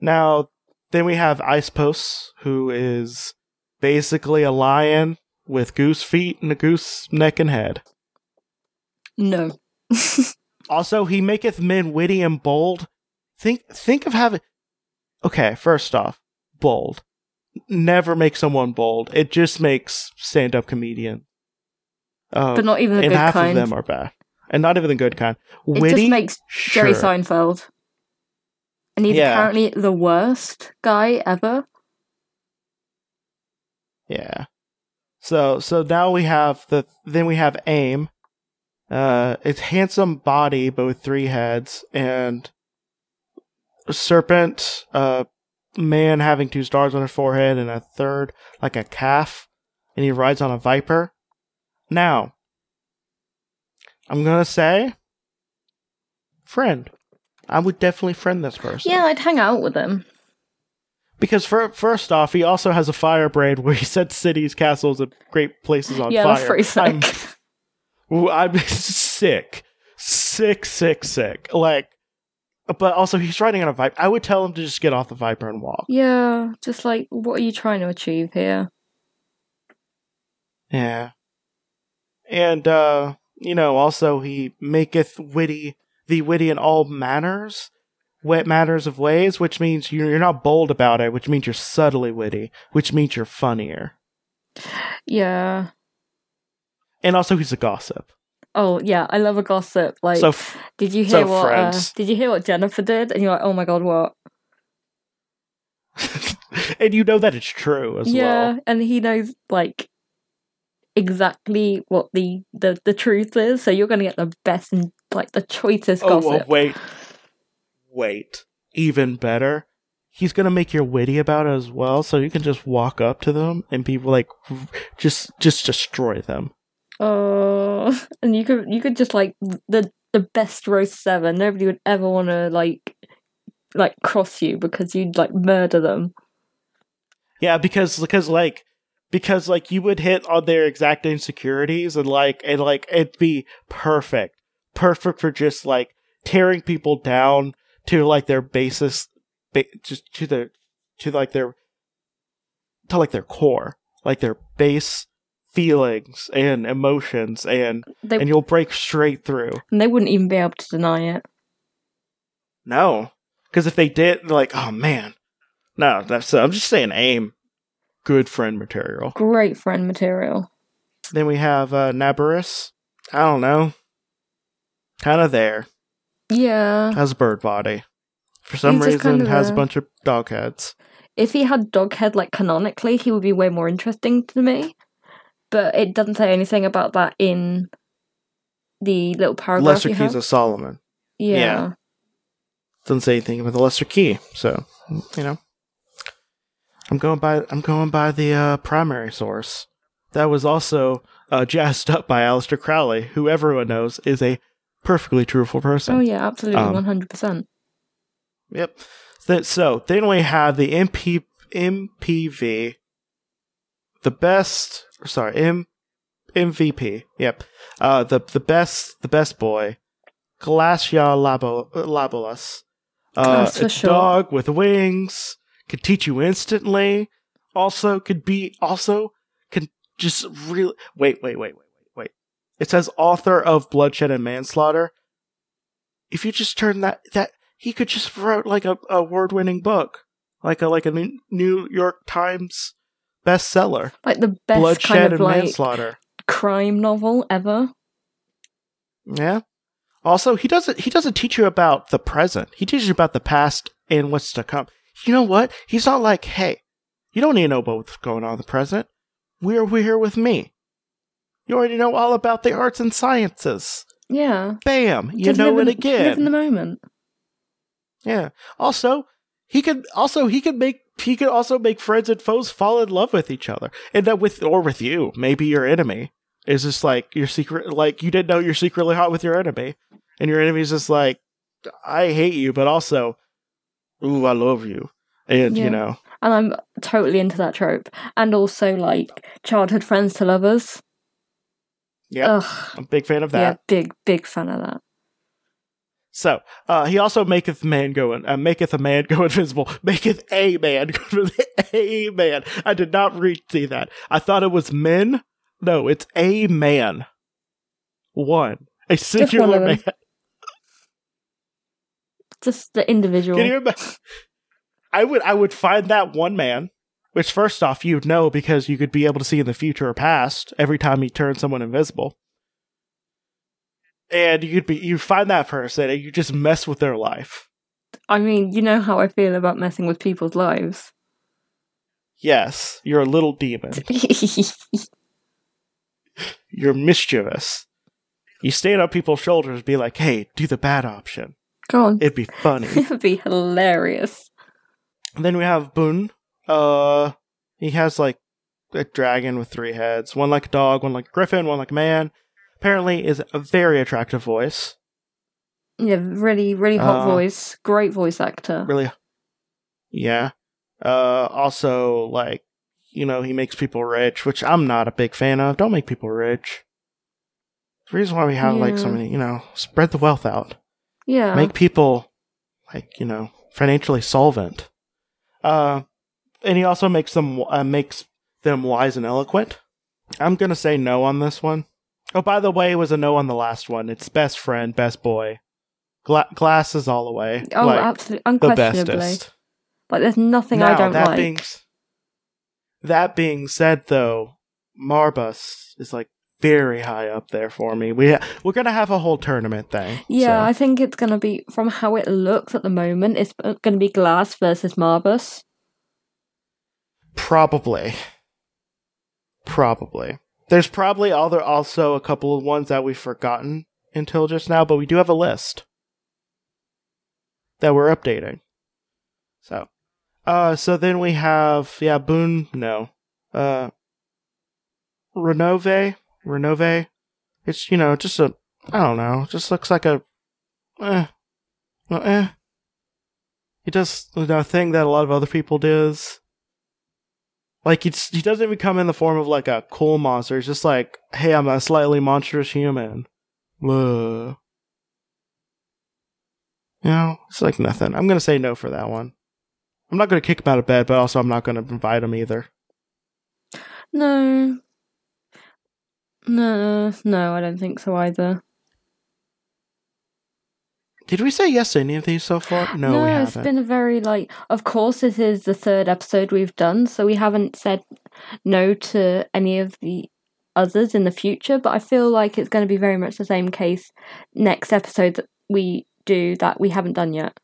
now then we have Ipos, who is basically a lion with goose feet and a goose neck and head. No. [LAUGHS] Also, he maketh men witty and bold. Think think of having Okay, first off, bold. Never make someone bold. It just makes stand up comedian. Um, but not even the and good half kind. of them are bad. And not even the good kind. it Witty, just makes Jerry. Seinfeld. And he's Yeah. apparently the worst guy ever. Yeah. So so now we have the then we have aim. Uh it's handsome body but with three heads and a serpent, uh man having two stars on his forehead and a third like a calf and he rides on a viper. Now I'm gonna say friend. I would definitely friend this person. Yeah, I'd hang out with him. Because for, first off, he also has a fire brand where he sets cities, castles, and great places on yeah, fire. that's pretty sick. I'm, I'm [LAUGHS] sick, sick, sick, sick. Like, but also he's riding on a viper. I would tell him to just get off the viper and walk. yeah, just like, what are you trying to achieve here? Yeah, and uh, you know, also he maketh witty the witty in all manners, wet matters of ways, which means you're you're not bold about it, which means you're subtly witty, which means you're funnier. Yeah. And also, he's a gossip. Oh yeah, I love a gossip. Like, so f- did you so hear what? Uh, did you hear what Jennifer did? And you're like, oh my god, what? [LAUGHS] and you know that it's true as yeah, well. Yeah, and he knows like exactly what the the the truth is. So you're gonna get the best and like the choicest Oh, gossip. well, wait, wait. Even better, he's gonna make you witty about it as well, so you can just walk up to them and be like just just destroy them. Oh, [LAUGHS] and you could you could just like the the best roast ever. Nobody would ever want to like like cross you because you'd like murder them. Yeah, because because like because like you would hit on their exact insecurities and like and like it'd be perfect, perfect for just like tearing people down to like their basis ba- just to their to like their to like their core, like their base feelings and emotions, and They and you'll break straight through. and they wouldn't even be able to deny it. No, because if they did, they're like, oh man, no, that's I'm just saying, aim, good friend material. Great friend material. Then we have uh, Naberius. I don't know, kind of there. Yeah. Has a bird body. For some He's reason, has a a- bunch of dog heads. If he had dog head, like canonically, he would be way more interesting to me. But it doesn't say anything about that in the little paragraph Lesser Keys of Solomon. yeah. yeah. Doesn't say anything about the Lesser Key, so you know. I'm going by I'm going by the uh, primary source. That was also uh, jazzed up by Aleister Crowley, who everyone knows is a perfectly truthful person. Oh yeah, absolutely, Um, one hundred percent. Yep. Th- So then we have the MP MPV, the best. Sorry, M MVP. Yep. Uh, the the best the best boy, Glasya Labo, Labolas. Uh, a sure. dog with wings could teach you instantly. Also, could be also can just really wait wait wait wait wait wait. It says author of Bloodshed and Manslaughter. If you just turn that that he could just wrote like a award winning book, like a like a New New York Times bestseller. Like the best Bloodshed kind of and like Manslaughter. crime novel ever. Yeah. Also, he doesn't he doesn't teach you about the present. He teaches you about the past and what's to come. You know what? He's not like, hey, you don't need to know about what's going on in the present. We're we're here with me. You already know all about the arts and sciences. Yeah. Bam, you Just know it in- Live in the moment. Yeah. Also, he could also he could make he could also make friends and foes fall in love with each other, and that with or with you, maybe your enemy is just like your secret. Like you didn't know you're secretly hot with your enemy, and your enemy's just like, I hate you, but also, ooh, I love you, and Yeah. you know, And I'm totally into that trope. And also like childhood friends to lovers. yeah, I'm a big fan of that. Yeah, big, big fan of that. So, uh, he also maketh man go in, uh, maketh a man [LAUGHS] go invisible, maketh a man go [LAUGHS] invisible, a man. I did not read see that. I thought it was men. No, it's a man. One, a singular them. man. Just the individual. Can you imagine? I would, I would find that one man. Which, first off, you'd know because you could be able to see in the future or past every time you turn someone invisible. And you'd be, you find that person and you just mess with their life. I mean, you know how I feel about messing with people's lives. Yes, you're a little demon. [LAUGHS] You're mischievous. You stand on people's shoulders and be like, hey, do the bad option. Go on. It'd be funny. [LAUGHS] It would be hilarious. And then we have Bune. Uh, he has like a dragon with three heads one like a dog, one like a griffin, one like a man. Apparently, is a very attractive voice. Yeah, really, really hot Uh, voice. Great voice actor. Really, yeah. Uh, also, like, you know, he makes people rich, which I'm not a big fan of. Don't make people rich. The reason why we have like so many, you know, spread the wealth out. Yeah. make people like you know financially solvent uh and he also makes them uh, makes them wise and eloquent i'm gonna say no on this one. Oh, by the way it was a no on the last one it's best friend best boy Gla- glasses all the way oh, like absolutely. Unquestionably. Like, there's nothing I don't that like. being that being said though Marbas is like very high up there for me we ha- we're gonna have a whole tournament thing Yeah, so. I think it's going to be, from how it looks at the moment, it's going to be Glass versus Marbas. Probably. Probably. There's probably other also a couple of ones that we've forgotten until just now, but we do have a list that we're updating. So, uh, so then we have yeah, Bune. No, uh, Ronove, Ronove. It's you know just a I don't know, just looks like a eh, well, eh. He does you know, thing that a lot of other people does. Like it's he doesn't even come in the form of like a cool monster. It's just like, hey, I'm a slightly monstrous human. Whoa. You know, it's like nothing. I'm gonna say no for that one. I'm not going to kick him out of bed, but also I'm not going to invite him either. No. No, no, I don't think so either. Did we say yes to any of these so far? No, we haven't. It's been a very like. Of course, this is the third episode we've done, so we haven't said no to any of the others in the future. But I feel like it's going to be very much the same case next episode that we do that we haven't done yet.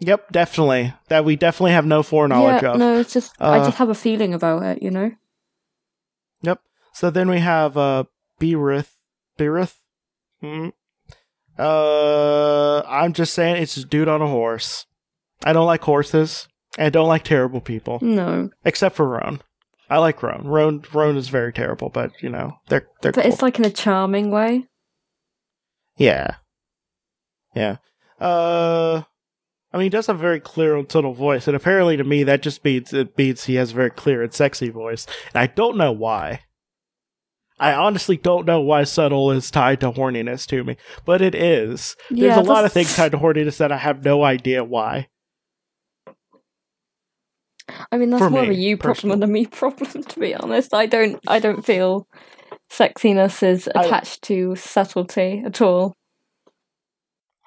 Yep, definitely. That we definitely have no foreknowledge yeah, of. no, it's just I Uh, just have a feeling about it, you know. So then we have uh Berith. Berith? Hmm. Uh I'm just saying it's a dude on a horse. I don't like horses. and I don't like terrible people. No, Except for Roan. I like Roan. Roan Roan is very terrible, but you know, they're they're but cool. it's like in a charming way. Yeah. Yeah. Uh I mean he does have a very clear and subtle voice, and apparently to me that just means it means he has a very clear and sexy voice. And I don't know why. I honestly don't know why subtle is tied to horniness to me, but it is. There's Yeah, a lot of things tied to horniness that I have no idea why. I mean, that's For more of a me, you problem than a me [LAUGHS] problem, to be honest. I don't, I don't feel sexiness is I- attached to subtlety at all.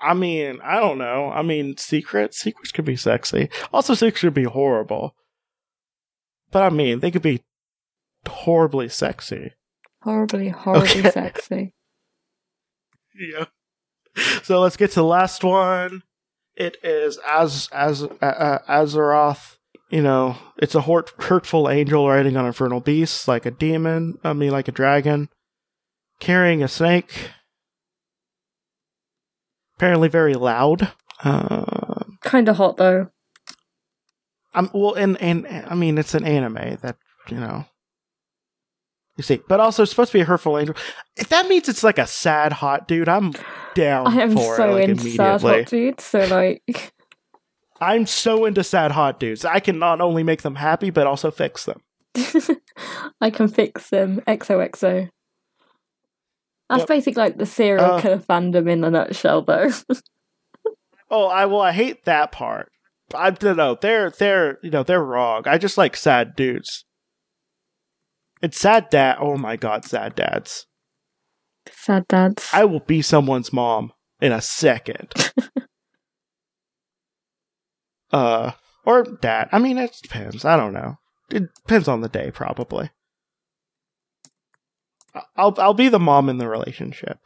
I mean, I don't know. I mean, secrets, secrets could be sexy. Also, secrets could be horrible. But I mean, they could be horribly sexy. Horribly, horribly Okay. sexy. [LAUGHS] Yeah. So let's get to the last one. It is as as uh, Astaroth. You know, it's a hurt, hurtful angel riding on infernal beasts, like a demon. I mean, like a dragon, carrying a snake. Apparently, very loud. Uh, Kind of hot though. I'm well, and and I mean, it's an anime that you know. You see, but also it's supposed to be a hurtful angel. If that means it's like a sad hot dude, I'm down I am for so it like, into sad hot dudes. So like, [LAUGHS] I'm so into sad hot dudes. I can not only make them happy, but also fix them. I can fix them. XOXO. That's Yep. basically like the serial Uh, killer fandom in a nutshell, though. [LAUGHS] Oh, I well, I hate that part. I don't know. They're they're you know they're wrong. I just like sad dudes. It's sad dad. Oh my god, sad dads. Sad dads. I will be someone's mom in a second. [LAUGHS] uh, or dad. I mean, it depends. I don't know. It depends on the day, probably. I'll I'll be the mom in the relationship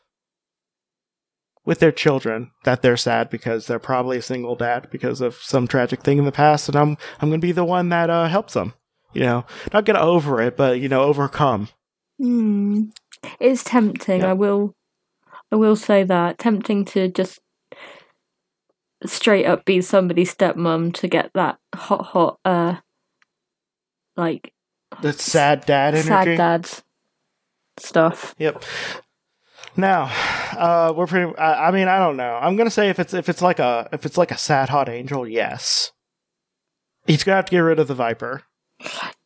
with their children that they're sad because they're probably a single dad because of some tragic thing in the past, and I'm I'm gonna be the one that uh, helps them. You know, not get over it, but you know, overcome. Hmm. It's tempting. Yeah. I will. I will say that tempting to just straight up be somebody's stepmom to get that hot, hot, uh, like The sad dad energy. sad dad stuff. Yep. Now, uh, we're pretty. I, I mean, I don't know. I'm gonna say if it's if it's like a if it's like a sad hot angel, yes. He's gonna have to get rid of the viper.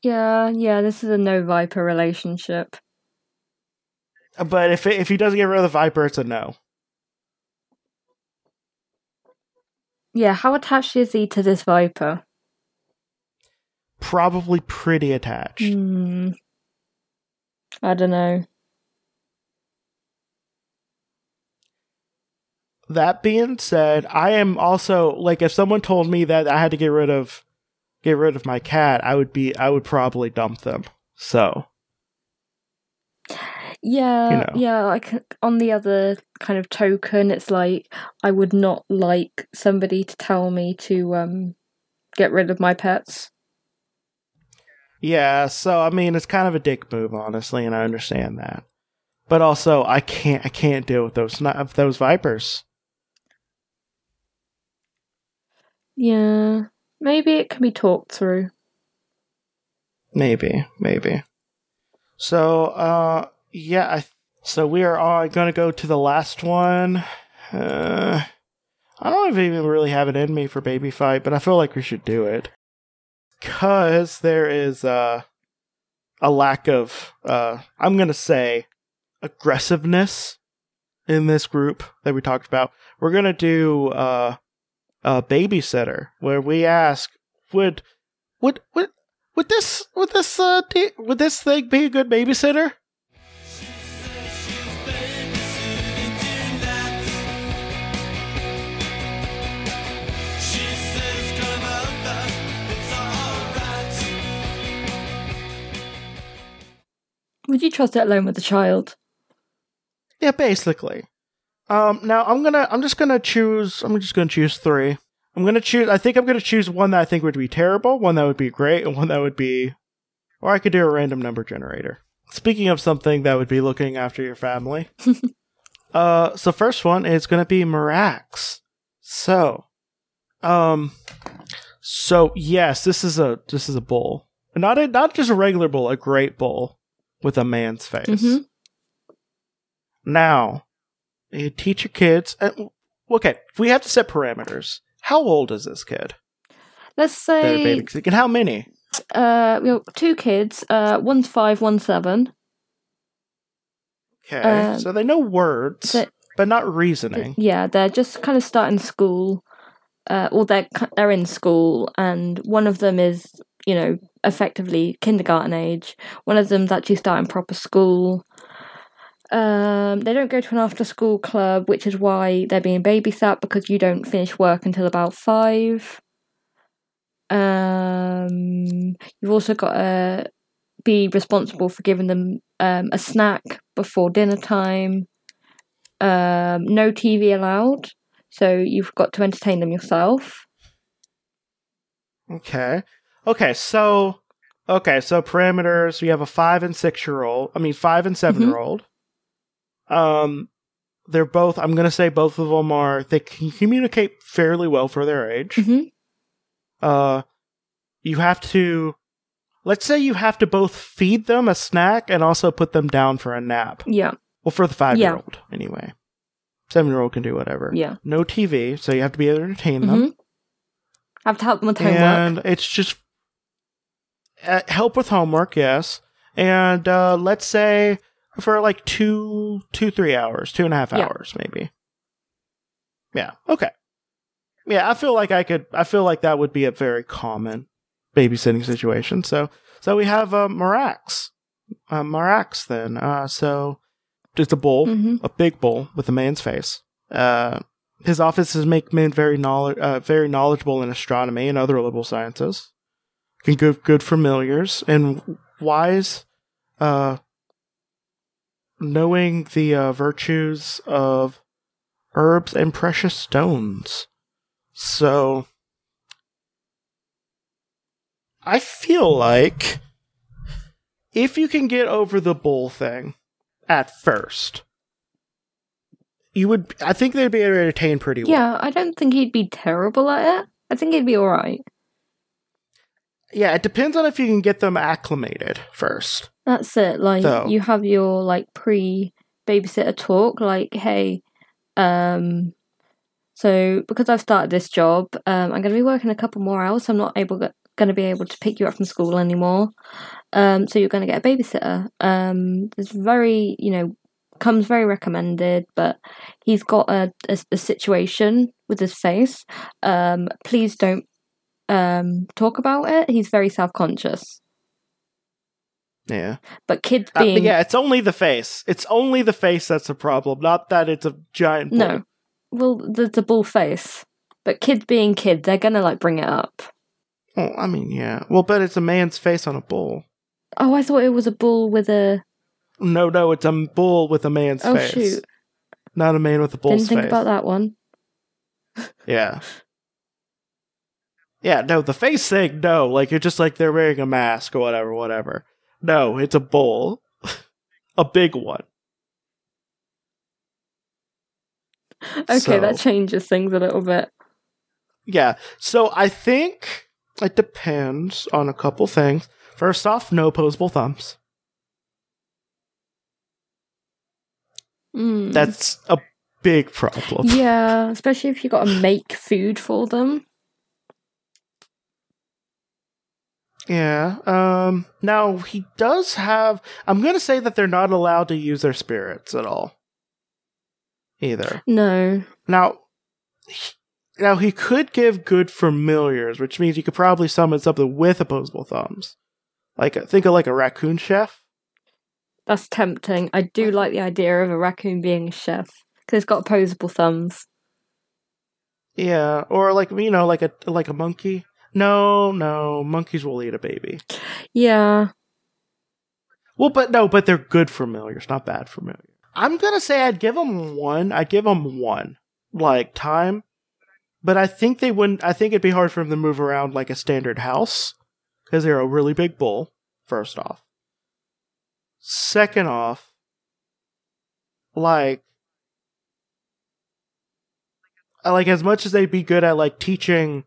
Yeah, yeah. This is a no viper relationship. But if if he doesn't get rid of the viper, it's a no. Yeah, how attached is he to this viper? Probably pretty attached. Hmm. I don't know. That being said, I am also like if someone told me that I had to get rid of get rid of my cat, I would be I would probably dump them. So Yeah, You know. yeah. Like on the other kind of token, it's like I would not like somebody to tell me to um get rid of my pets. yeah, so I mean it's kind of a dick move, honestly, and I understand that. But also, I can't I can't deal with those not those vipers. Yeah, maybe it can be talked through. Maybe, maybe. So, uh, yeah, I, so we are all going to go to the last one. Uh, I don't even really have it in me for baby fight, but I feel like we should do it. Cause there is, uh, a lack of, uh, I'm going to say aggressiveness in this group that we talked about. We're going to do, uh, a babysitter where we ask would would would would this would this uh would this thing be a good babysitter? Would you trust it alone with a child? Yeah, basically. Um, now I'm gonna, I'm just gonna choose, I'm just gonna choose three. I'm gonna choose, I think I'm gonna choose one that I think would be terrible, one that would be great, and one that would be, or I could do a random number generator. Speaking of something that would be looking after your family, [LAUGHS] uh, so first one is gonna be Marax. So, um, so yes, this is a, this is a bull. Not a, not just a regular bull, a great bull with a man's face. Mhm. Now, you teach your kids. Uh, okay, we have to set parameters. How old is this kid? Let's say and how many? uh, we got two kids. Uh, one's five, one's seven. Okay, Uh, so they know words, But but not reasoning. yeah, they're just kind of starting school, uh, or they're they're in school, and one of them is you know effectively kindergarten age. One of them's actually starting proper school. Um, they don't go to an after school club, which is why they're being babysat because you don't finish work until about five. Um, you've also got to be responsible for giving them um, a snack before dinner time. Um, no TV allowed, so you've got to entertain them yourself. Okay, okay, so okay, so parameters. We have a five and six year old. I mean, five and 7 year old. Um, they're both. I'm gonna say both of them are. They can communicate fairly well for their age. hmm uh you have to let's say you have to both feed them a snack and also put them down for a nap Yeah, well for the five year old anyway seven year old can do whatever yeah. no tv so you have to be able to entertain them hmm Have to help them with homework. and it's just uh, help with homework yes and uh let's say for like two two three hours two and a half Yeah. hours maybe yeah okay yeah i feel like i could i feel like that would be a very common babysitting situation so so we have uh marax uh marax then uh so just a bull hmm a big bull with a man's face. Uh, his offices make men very knowledge, uh, very knowledgeable in astronomy and other liberal sciences. Can give good familiars and wise, uh, knowing the uh, virtues of herbs and precious stones. So, I feel like if you can get over the bull thing at first, you would. I think they'd be able to entertain pretty well. Yeah, I don't think he'd be terrible at it. I think he'd be all right. Yeah, it depends on if you can get them acclimated first. That's it. Like So- you have your like pre babysitter talk, like, hey, um so because I've started this job, um I'm gonna be working a couple more hours, so I'm not able gonna be able to pick you up from school anymore. Um so you're gonna get a babysitter. Um it's very you know, comes very recommended, but he's got a, a, a situation with his face. Um please don't um talk about it. He's very self conscious. Yeah. But kids Uh, being but yeah, it's only the face. It's only the face that's a problem, not that it's a giant bull. No. Well, there's a bull face. But kids being kids, they're gonna like bring it up. Well, I mean, yeah. Well, but it's a man's face on a bull. Oh, I thought it was a bull with a. No, no, it's a bull with a man's Oh face. shoot! Not a man with a bull's Didn't think face. about that one. [LAUGHS] Yeah. Yeah, no, the face thing, no. Like, you're just like they're wearing a mask or whatever, whatever. No, it's a bull. [LAUGHS] a big one. Okay, So- that changes things a little bit. Yeah. So I think it depends on a couple things. First off, no opposable thumbs. Mm. That's a big problem. yeah, especially if you got to make food for them. Yeah. Um now he does have I'm going to say that they're not allowed to use their spirits at all. Either. No. Now he- Now he could give good familiars, which means he could probably summon something with opposable thumbs. Like think of like a raccoon chef. That's tempting. I do like the idea of a raccoon being a chef because it's got opposable thumbs. Yeah, or like you know, like a like a monkey. No, no, monkeys will eat a baby. Yeah. Well, but no, but they're good familiars, not bad familiars. I'm gonna say I'd give them one. I'd give them one, like time, but I think they wouldn't. I think it'd be hard for them to move around like a standard house because they're a really big bull. First off, second off, like, I like as much as they'd be good at like teaching,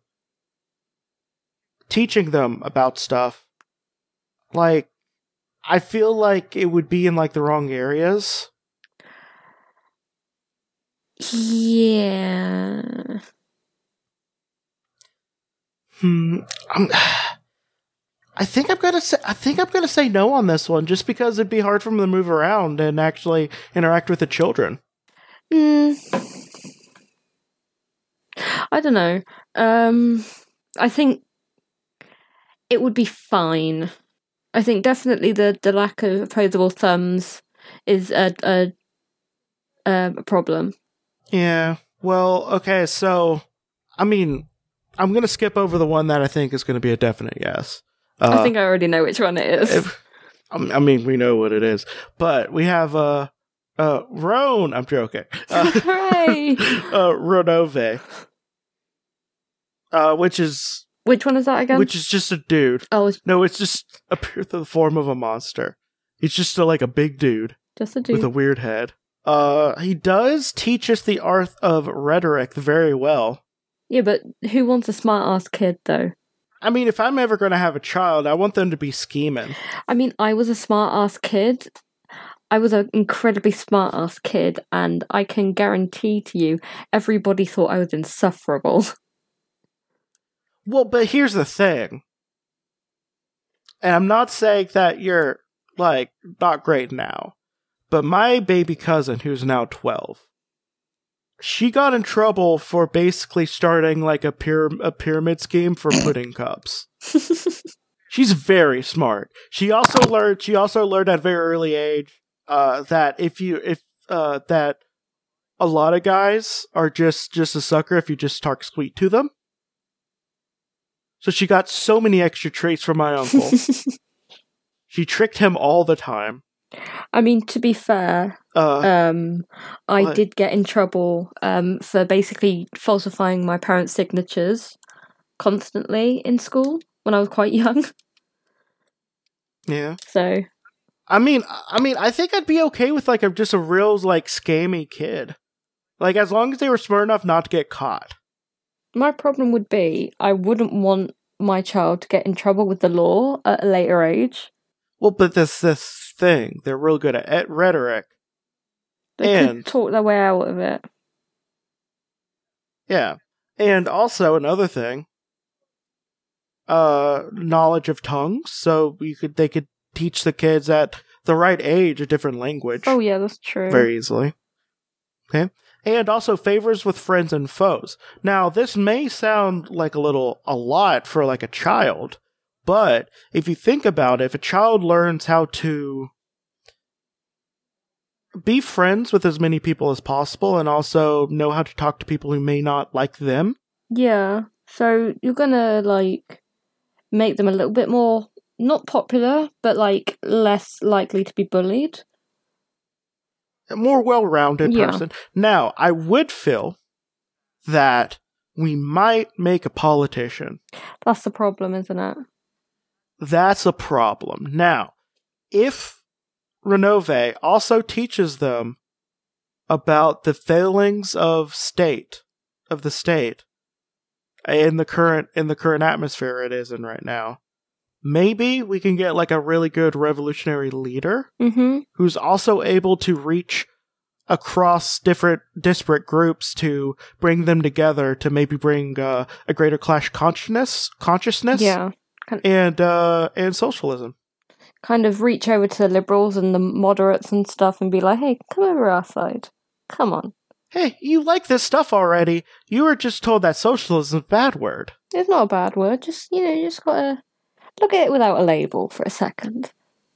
teaching them about stuff, like I feel like it would be in like the wrong areas. Yeah. Hmm. I'm, [SIGHS] I think I'm gonna say I think I'm gonna say no on this one, just because it'd be hard for them to move around and actually interact with the children. Mm. I don't know. Um, I think it would be fine. I think definitely the, the lack of opposable thumbs is a a, um, a problem. Yeah. Well, okay. So, I mean, I'm gonna skip over the one that I think is gonna be a definite yes. Uh, I think I already know which one it is. if- I I mean, we know what it is, but we have uh, uh, Roan. I'm joking. Uh, [LAUGHS] Hooray! [LAUGHS] uh, Ronove, uh, which is Which one is that again? which is just a dude. oh, it's No, it's just a in the form of a monster. He's just a, like a big dude just a dude. with a weird head. Uh, he does teach us the art of rhetoric very well. yeah, but who wants a smart ass kid though? I mean, if I'm ever going to have a child, I want them to be scheming. I mean, I was a smart ass kid. I was an incredibly smart ass kid, and I can guarantee to you, everybody thought I was insufferable. [LAUGHS] Well, but here's the thing. And I'm not saying that you're, like, not great now. But my baby cousin, who's now 12, she got in trouble for basically starting, like, a, a pyramid scheme for [COUGHS] pudding cups. She's very smart. She also learned, she also learned at a very early age, uh, that if you, if, uh, that a lot of guys are just, just a sucker if you just talk sweet to them. So she got so many extra traits from my uncle. [LAUGHS] she tricked him all the time. I mean, to be fair, Uh, um, I What? did get in trouble um, for basically falsifying my parents' signatures constantly in school when I was quite young. yeah. So I mean, I mean, I think I'd be okay with like a just a real like scammy kid, like as long as they were smart enough not to get caught. My problem would be I wouldn't want my child to get in trouble with the law at a later age. Well, but this this thing, they're real good at, at rhetoric. They And- could talk their way out of it. Yeah, and also another thing, uh, knowledge of tongues. So you could they could teach the kids at the right age a different language. Oh yeah, that's true. very easily. Okay. And also favors with friends and foes. Now, this may sound like a little a lot for like a child, but if you think about it, if a child learns how to be friends with as many people as possible and also know how to talk to people who may not like them, Yeah. So you're gonna like make them a little bit more not popular, but like less likely to be bullied. A more well-rounded Yeah. person. Now, I would feel that we might make a politician That's the problem, isn't it? That's a problem. Now, if Ronove also teaches them about the failings of state, of the state, in the current in the current atmosphere it is in right now, maybe we can get like a really good revolutionary leader Mm-hmm. who's also able to reach across different disparate groups to bring them together to maybe bring uh, a greater clash consciousness consciousness Yeah. and uh and socialism. Kind of reach over to the liberals and the moderates and stuff and be like, hey, come over our side. Come on. hey, you like this stuff already. You were just told that socialism is a bad word. It's not a bad word. Just you know, you just gotta look at it without a label for a second.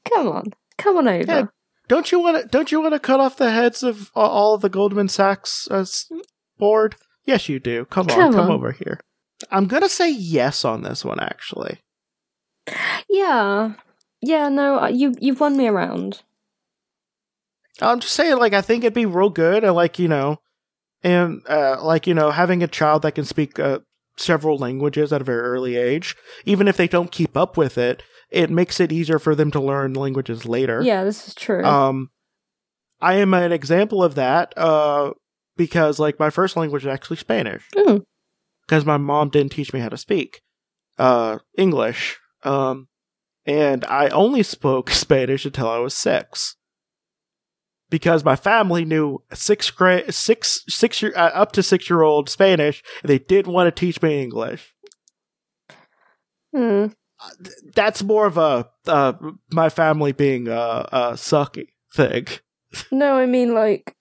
Come on, come on over. Yeah. Don't you want to? Don't you want to cut off the heads of all of the Goldman Sachs uh, board? Yes, you do. Come on, Come come on. over here. I'm gonna say yes on this one, actually. Yeah, yeah. No, uh, you you've won me around. I'm just saying, like, I think it'd be real good, and like, you know, and uh, like, you know, having a child that can speak uh, several languages at a very early age, even if they don't keep up with it, it makes it easier for them to learn languages later. Yeah, this is true. Um, I am an example of that. Uh, because like my first language is actually Spanish. Mm. Because my mom didn't teach me how to speak, uh, English. Um, and I only spoke [LAUGHS] Spanish until I was six. Because my family knew six grade, six, six year, uh, up to six year old Spanish, and they didn't want to teach me English. Hmm. That's more of a, uh, my family being a, a sucky thing. No, I mean like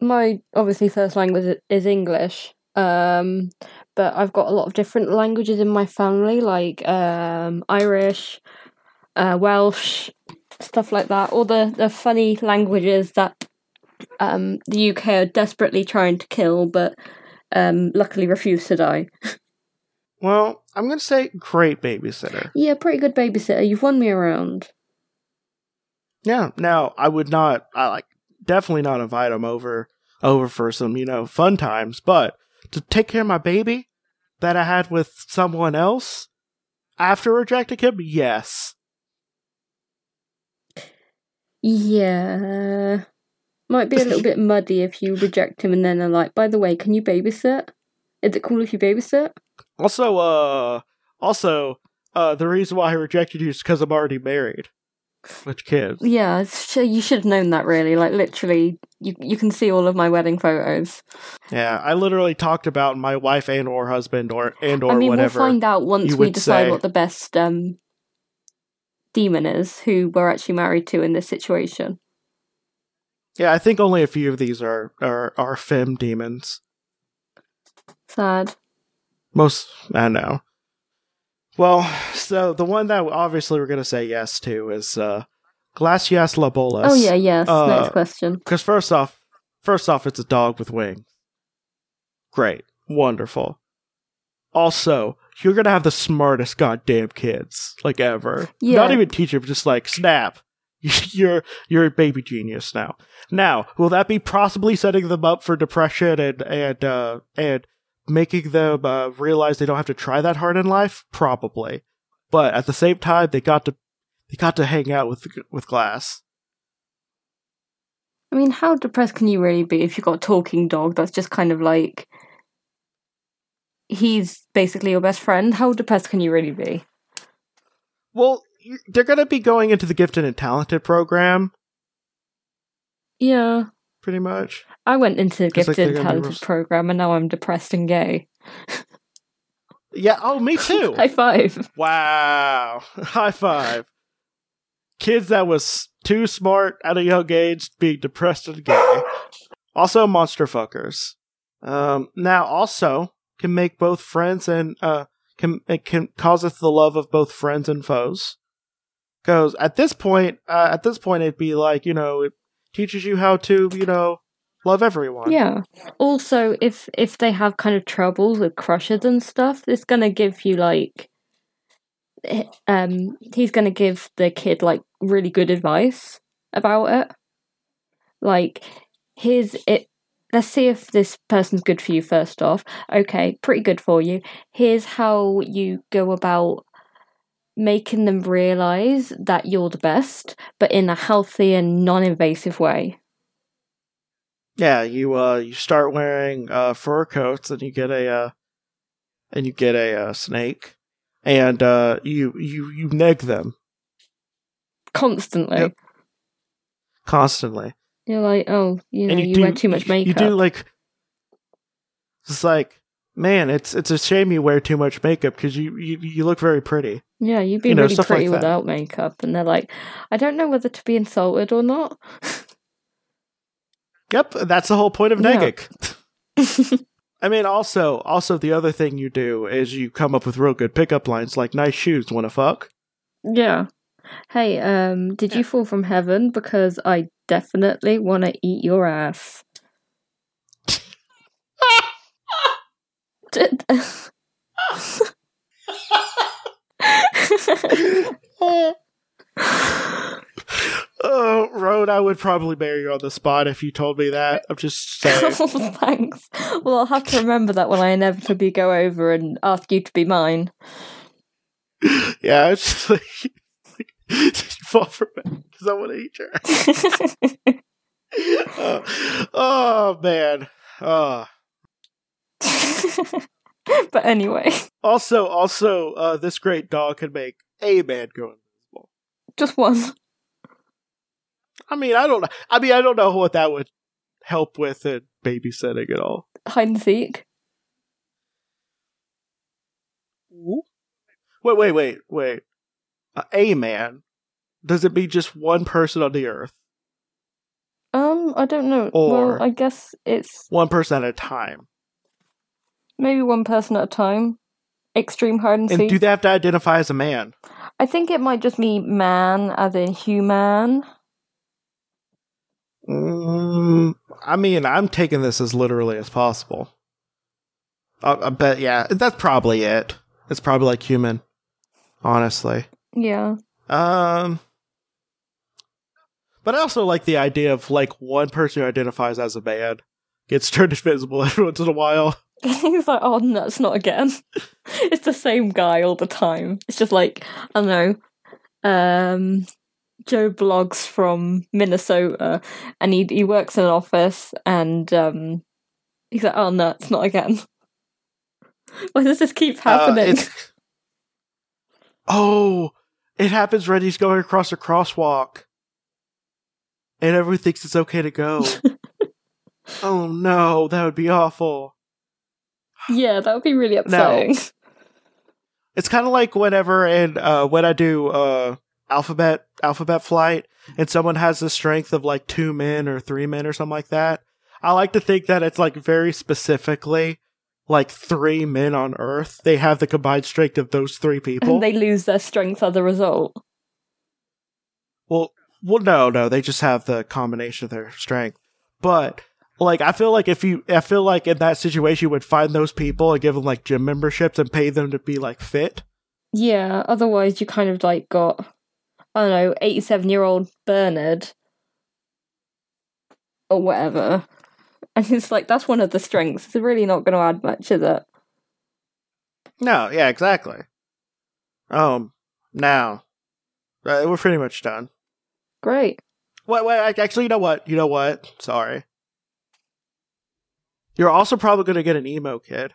my obviously first language is English. Um, but I've got a lot of different languages in my family, like um, Irish, uh, Welsh, stuff like that. All the the funny languages that um the UK are desperately trying to kill, but um luckily refuse to die. Well, I'm gonna say great babysitter. Yeah, pretty good babysitter. You've won me around. Yeah. Now, I would not, I like, definitely not invite him over, over for some, you know, fun times, but to take care of my baby that I had with someone else after rejecting him, yes. Yeah. Might be a little bit muddy if you reject him and then are like, by the way, can you babysit? Is it cool if you babysit? Also, uh, also, uh, the reason why I rejected you is because I'm already married with kids. Yeah, you should have known that really. Like, literally, you, you can see all of my wedding photos. Yeah, I literally talked about my wife and or husband or and or I mean, whatever. we'll find out once we decide say. what the best um, demon is who we're actually married to in this situation. Yeah, I think only a few of these are are are femme demons. Sad. Most I know. Well, so the one that obviously we're gonna say yes to is uh Glasya Labolas. Oh, yeah, yes. uh, Next question. Because first off, first off, it's a dog with wings. Great, wonderful. Also, you're gonna have the smartest goddamn kids like ever. Yeah. Not even teacher, but just like snap. [LAUGHS] You're you're a baby genius now. Now, will that be possibly setting them up for depression and and uh, and making them uh, realize they don't have to try that hard in life? Probably, but at the same time, they got to they got to hang out with with Glass. I mean, how depressed can you really be if you've got a talking dog that's just kind of like. He's basically your best friend? How depressed can you really be? Well, they're going to be going into the gifted and talented program, Yeah. pretty much. I went into the gifted they're and talented program and now I'm depressed and gay. Yeah. Oh, me [LAUGHS] too. High five. wow. [LAUGHS] High five. Kids that was too smart at a young age being depressed and gay. Also, monster fuckers. Um, now, also can make both friends and uh can it can causeth the love of both friends and foes. Because at this point, uh, at this point, it'd be like you know, it teaches you how to you know love everyone. Yeah. Also, if if they have kind of troubles with crushes and stuff, it's gonna give you like, eh, um, he's gonna give the kid like really good advice about it. Like, here's it. Let's see if this person's good for you. First off, okay, pretty good for you. Here's how you go about making them realize that you're the best, but in a healthy and non-invasive way. Yeah, you uh you start wearing uh fur coats and you get a uh and you get a uh, snake and uh you you you neg them Constantly. Yep. constantly. You're like, oh, you know, and you, do, wear too much makeup. You do like it's like man, it's it's a shame you wear too much makeup because you, you you look very pretty. yeah, you'd be you know, really stuff like pretty without makeup, and they're like, I don't know whether to be insulted or not. [LAUGHS] Yep, that's the whole point of Yeah. [LAUGHS] I mean, also, also the other thing you do is you come up with real good pickup lines like "nice shoes, wanna fuck." Yeah. Hey, um, did you fall from heaven? Because I definitely want to eat your ass. Did- [LAUGHS] Oh, Road, I would probably marry you on the spot if you told me that. I'm just saying. [LAUGHS] oh, thanks. Well, I'll have to remember that when I inevitably go over and ask you to be mine. [LAUGHS] yeah, it's just like, like [LAUGHS] you fall for it because I want to eat your. [LAUGHS] oh, oh man. Oh. [LAUGHS] but anyway, Also, also, uh, this great dog can make a man go invisible. just one. I mean, I don't know. I mean, I don't know what that would help with in babysitting at all. Hide and seek. Wait, wait, wait, wait. A man. Does it mean just one person on the earth? Um, I don't know. Or- well, I guess it's One person at a time. maybe one person at a time. Extreme hide and And seek. do they have to identify as a man? I think it might just be man, as in human. Mm, I mean, I'm taking this as literally as possible. I, I bet, yeah, that's probably it. It's probably like human, honestly. Yeah. Um, but I also like the idea of like one person who identifies as a man gets [LAUGHS] turned invisible every once in a while. [LAUGHS] He's like, oh, no, it's not again. [LAUGHS] it's the same guy all the time. It's just like, I don't know, um, Joe Bloggs from Minnesota and he, he works in an office and um, he's like, oh, no, it's not again. Why does this keep Uh, happening? it's- oh, it happens when he's going across a crosswalk, and everyone thinks it's okay to go. [LAUGHS] oh no, that would be awful. yeah, that would be really upsetting. It's kind of like whenever and uh, when I do uh, alphabet alphabet flight, and someone has the strength of like two men or three men or something like that. I like to think that it's like very specifically like three men on Earth. They have the combined strength of those three people. And they lose their strength as a result. Well, well, no, no, they just have the combination of their strength. But like, I feel like if you, I feel like in that situation, you would find those people and give them like gym memberships and pay them to be like fit. Yeah, otherwise you kind of like got I don't know, eighty seven year old Bernard or whatever. [LAUGHS] And it's like that's one of the strengths. It's really not gonna add much, is it? No, yeah, exactly. Um, now uh, we're pretty much done. Great. Wait, wait, actually, you know what? You know what? Sorry. You're also probably gonna get an emo kid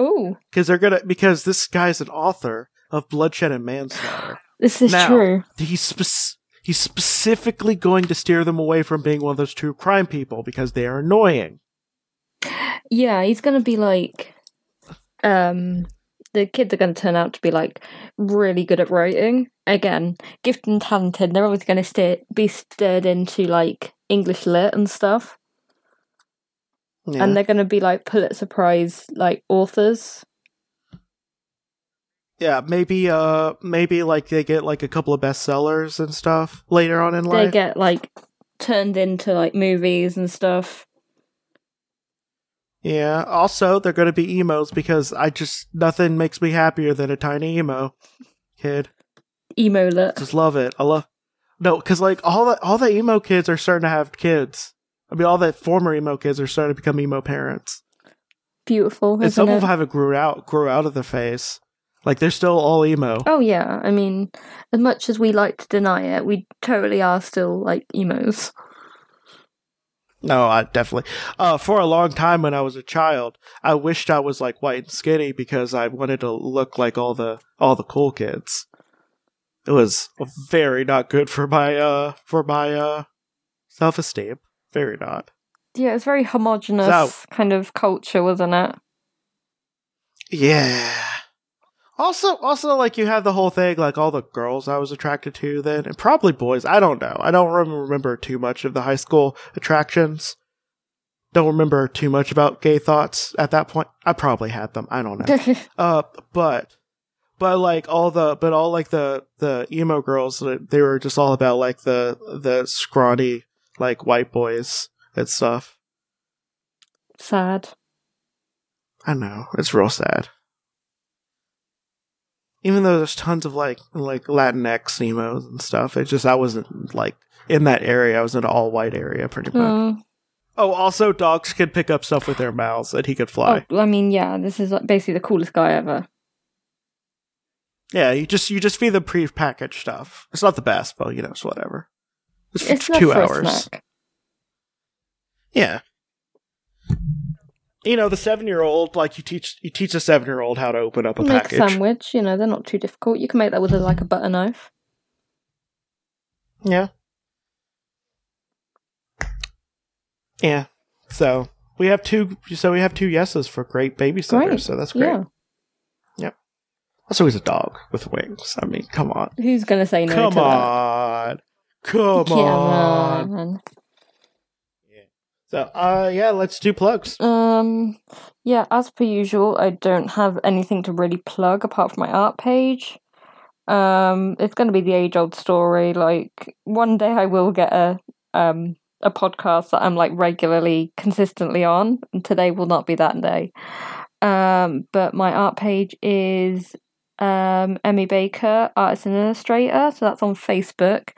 Ooh, because they're gonna because this guy's an author of bloodshed and manslaughter. this is Now- true. he's spec- he's specifically going to steer them away from being one of those true crime people because they are annoying. Yeah, he's gonna be like um the kids are gonna turn out to be like really good at writing. Again, gifted and talented, they're always gonna steer be stirred into like English lit and stuff. Yeah. and they're going to be like Pulitzer Prize like authors. Yeah, maybe uh maybe like they get like a couple of bestsellers and stuff later on in life. They get like turned into like movies and stuff. yeah. Also, they're going to be emos because I just nothing makes me happier than a tiny emo kid. Emo lit. Just love it. I love no because like all the all the emo kids are starting to have kids. I mean, all the former emo kids are starting to become emo parents. Beautiful, And some it? of them haven't grew out grew out of the face. Like they're still all emo. Oh yeah, I mean, as much as we like to deny it, we totally are still like emos. No, I definitely. Uh, for a long time when I was a child, I wished I was like white and skinny because I wanted to look like all the all the cool kids. It was very not good for my uh for my uh self esteem. Very not. Yeah, it's very homogenous So- kind of culture, wasn't it? Yeah. Also, also, like you have the whole thing, like all the girls I was attracted to then, and probably boys. I don't know. I don't remember too much of the high school attractions. Don't remember too much about gay thoughts at that point. I probably had them. I don't know. [LAUGHS] uh, but, but like all the, but all like the the emo girls, uh, they were just all about like the the scrawny like white boys and stuff. Sad. I know it's real sad. Even though there's tons of like like Latinx emos and stuff, it just I wasn't like in that area. I was in an all white area pretty much. Oh. Oh, also dogs could pick up stuff with their mouths and he could fly. Oh, I mean, yeah, this is like basically the coolest guy ever. Yeah, you just you just feed them pre-packaged stuff. It's not the best, but you know it's whatever. It's, for It's enough two hours. Yeah. You know the seven-year-old, like you teach you teach a seven-year-old how to open up a Make a package. sandwich. You know, they're not too difficult. You can make that with a, like a butter knife. Yeah. Yeah. So we have two. So we have two yeses for great babysitters. Great. So that's great. Yeah. Also, he's a dog with wings. I mean, come on, Who's gonna say no come to on, come that? on. on. So, uh, yeah, let's do plugs. Um, yeah, as per usual, I don't have anything to really plug apart from my art page. Um, it's going to be the age-old story. Like one day, I will get a um a podcast that I'm like regularly, consistently on, and today will not be that day. Um, but my art page is um Emmy Baker, artist and illustrator. So that's on Facebook.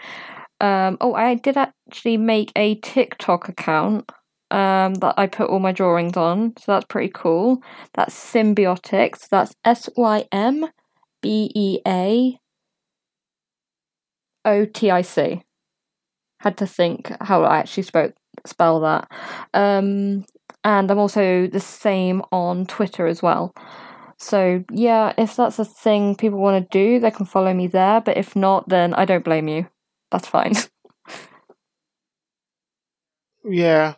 Um, oh, I did actually make a TikTok account um, that I put all my drawings on. So that's pretty cool. That's Symbeaotics. That's S Y M B E A O T I C. Had to think how I actually spoke spell that. Um, and I'm also the same on Twitter as well. So yeah, if that's a thing people want to do, they can follow me there. But if not, then I don't blame you. That's fine. [LAUGHS] Yeah,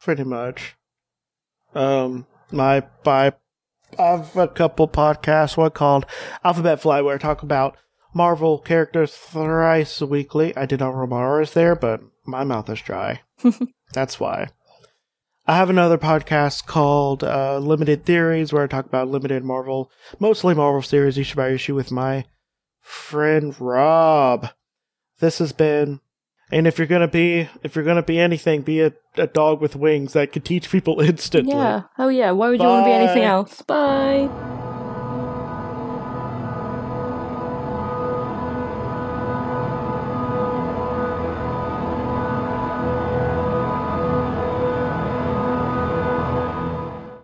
pretty much. Um, my by I have a couple podcasts. One called Alphabet Fly, where I talk about Marvel characters thrice weekly. I did not Romara is there, but my mouth is dry. [LAUGHS] That's why. I have another podcast called uh, Limited Theories, where I talk about limited Marvel, mostly Marvel series issue by issue with my friend Rob. This has been and if you're gonna be, if you're gonna be anything, be a, a dog with wings that can teach people [LAUGHS] instantly. yeah. Oh yeah. Why would you want to be anything Bye. else? Bye.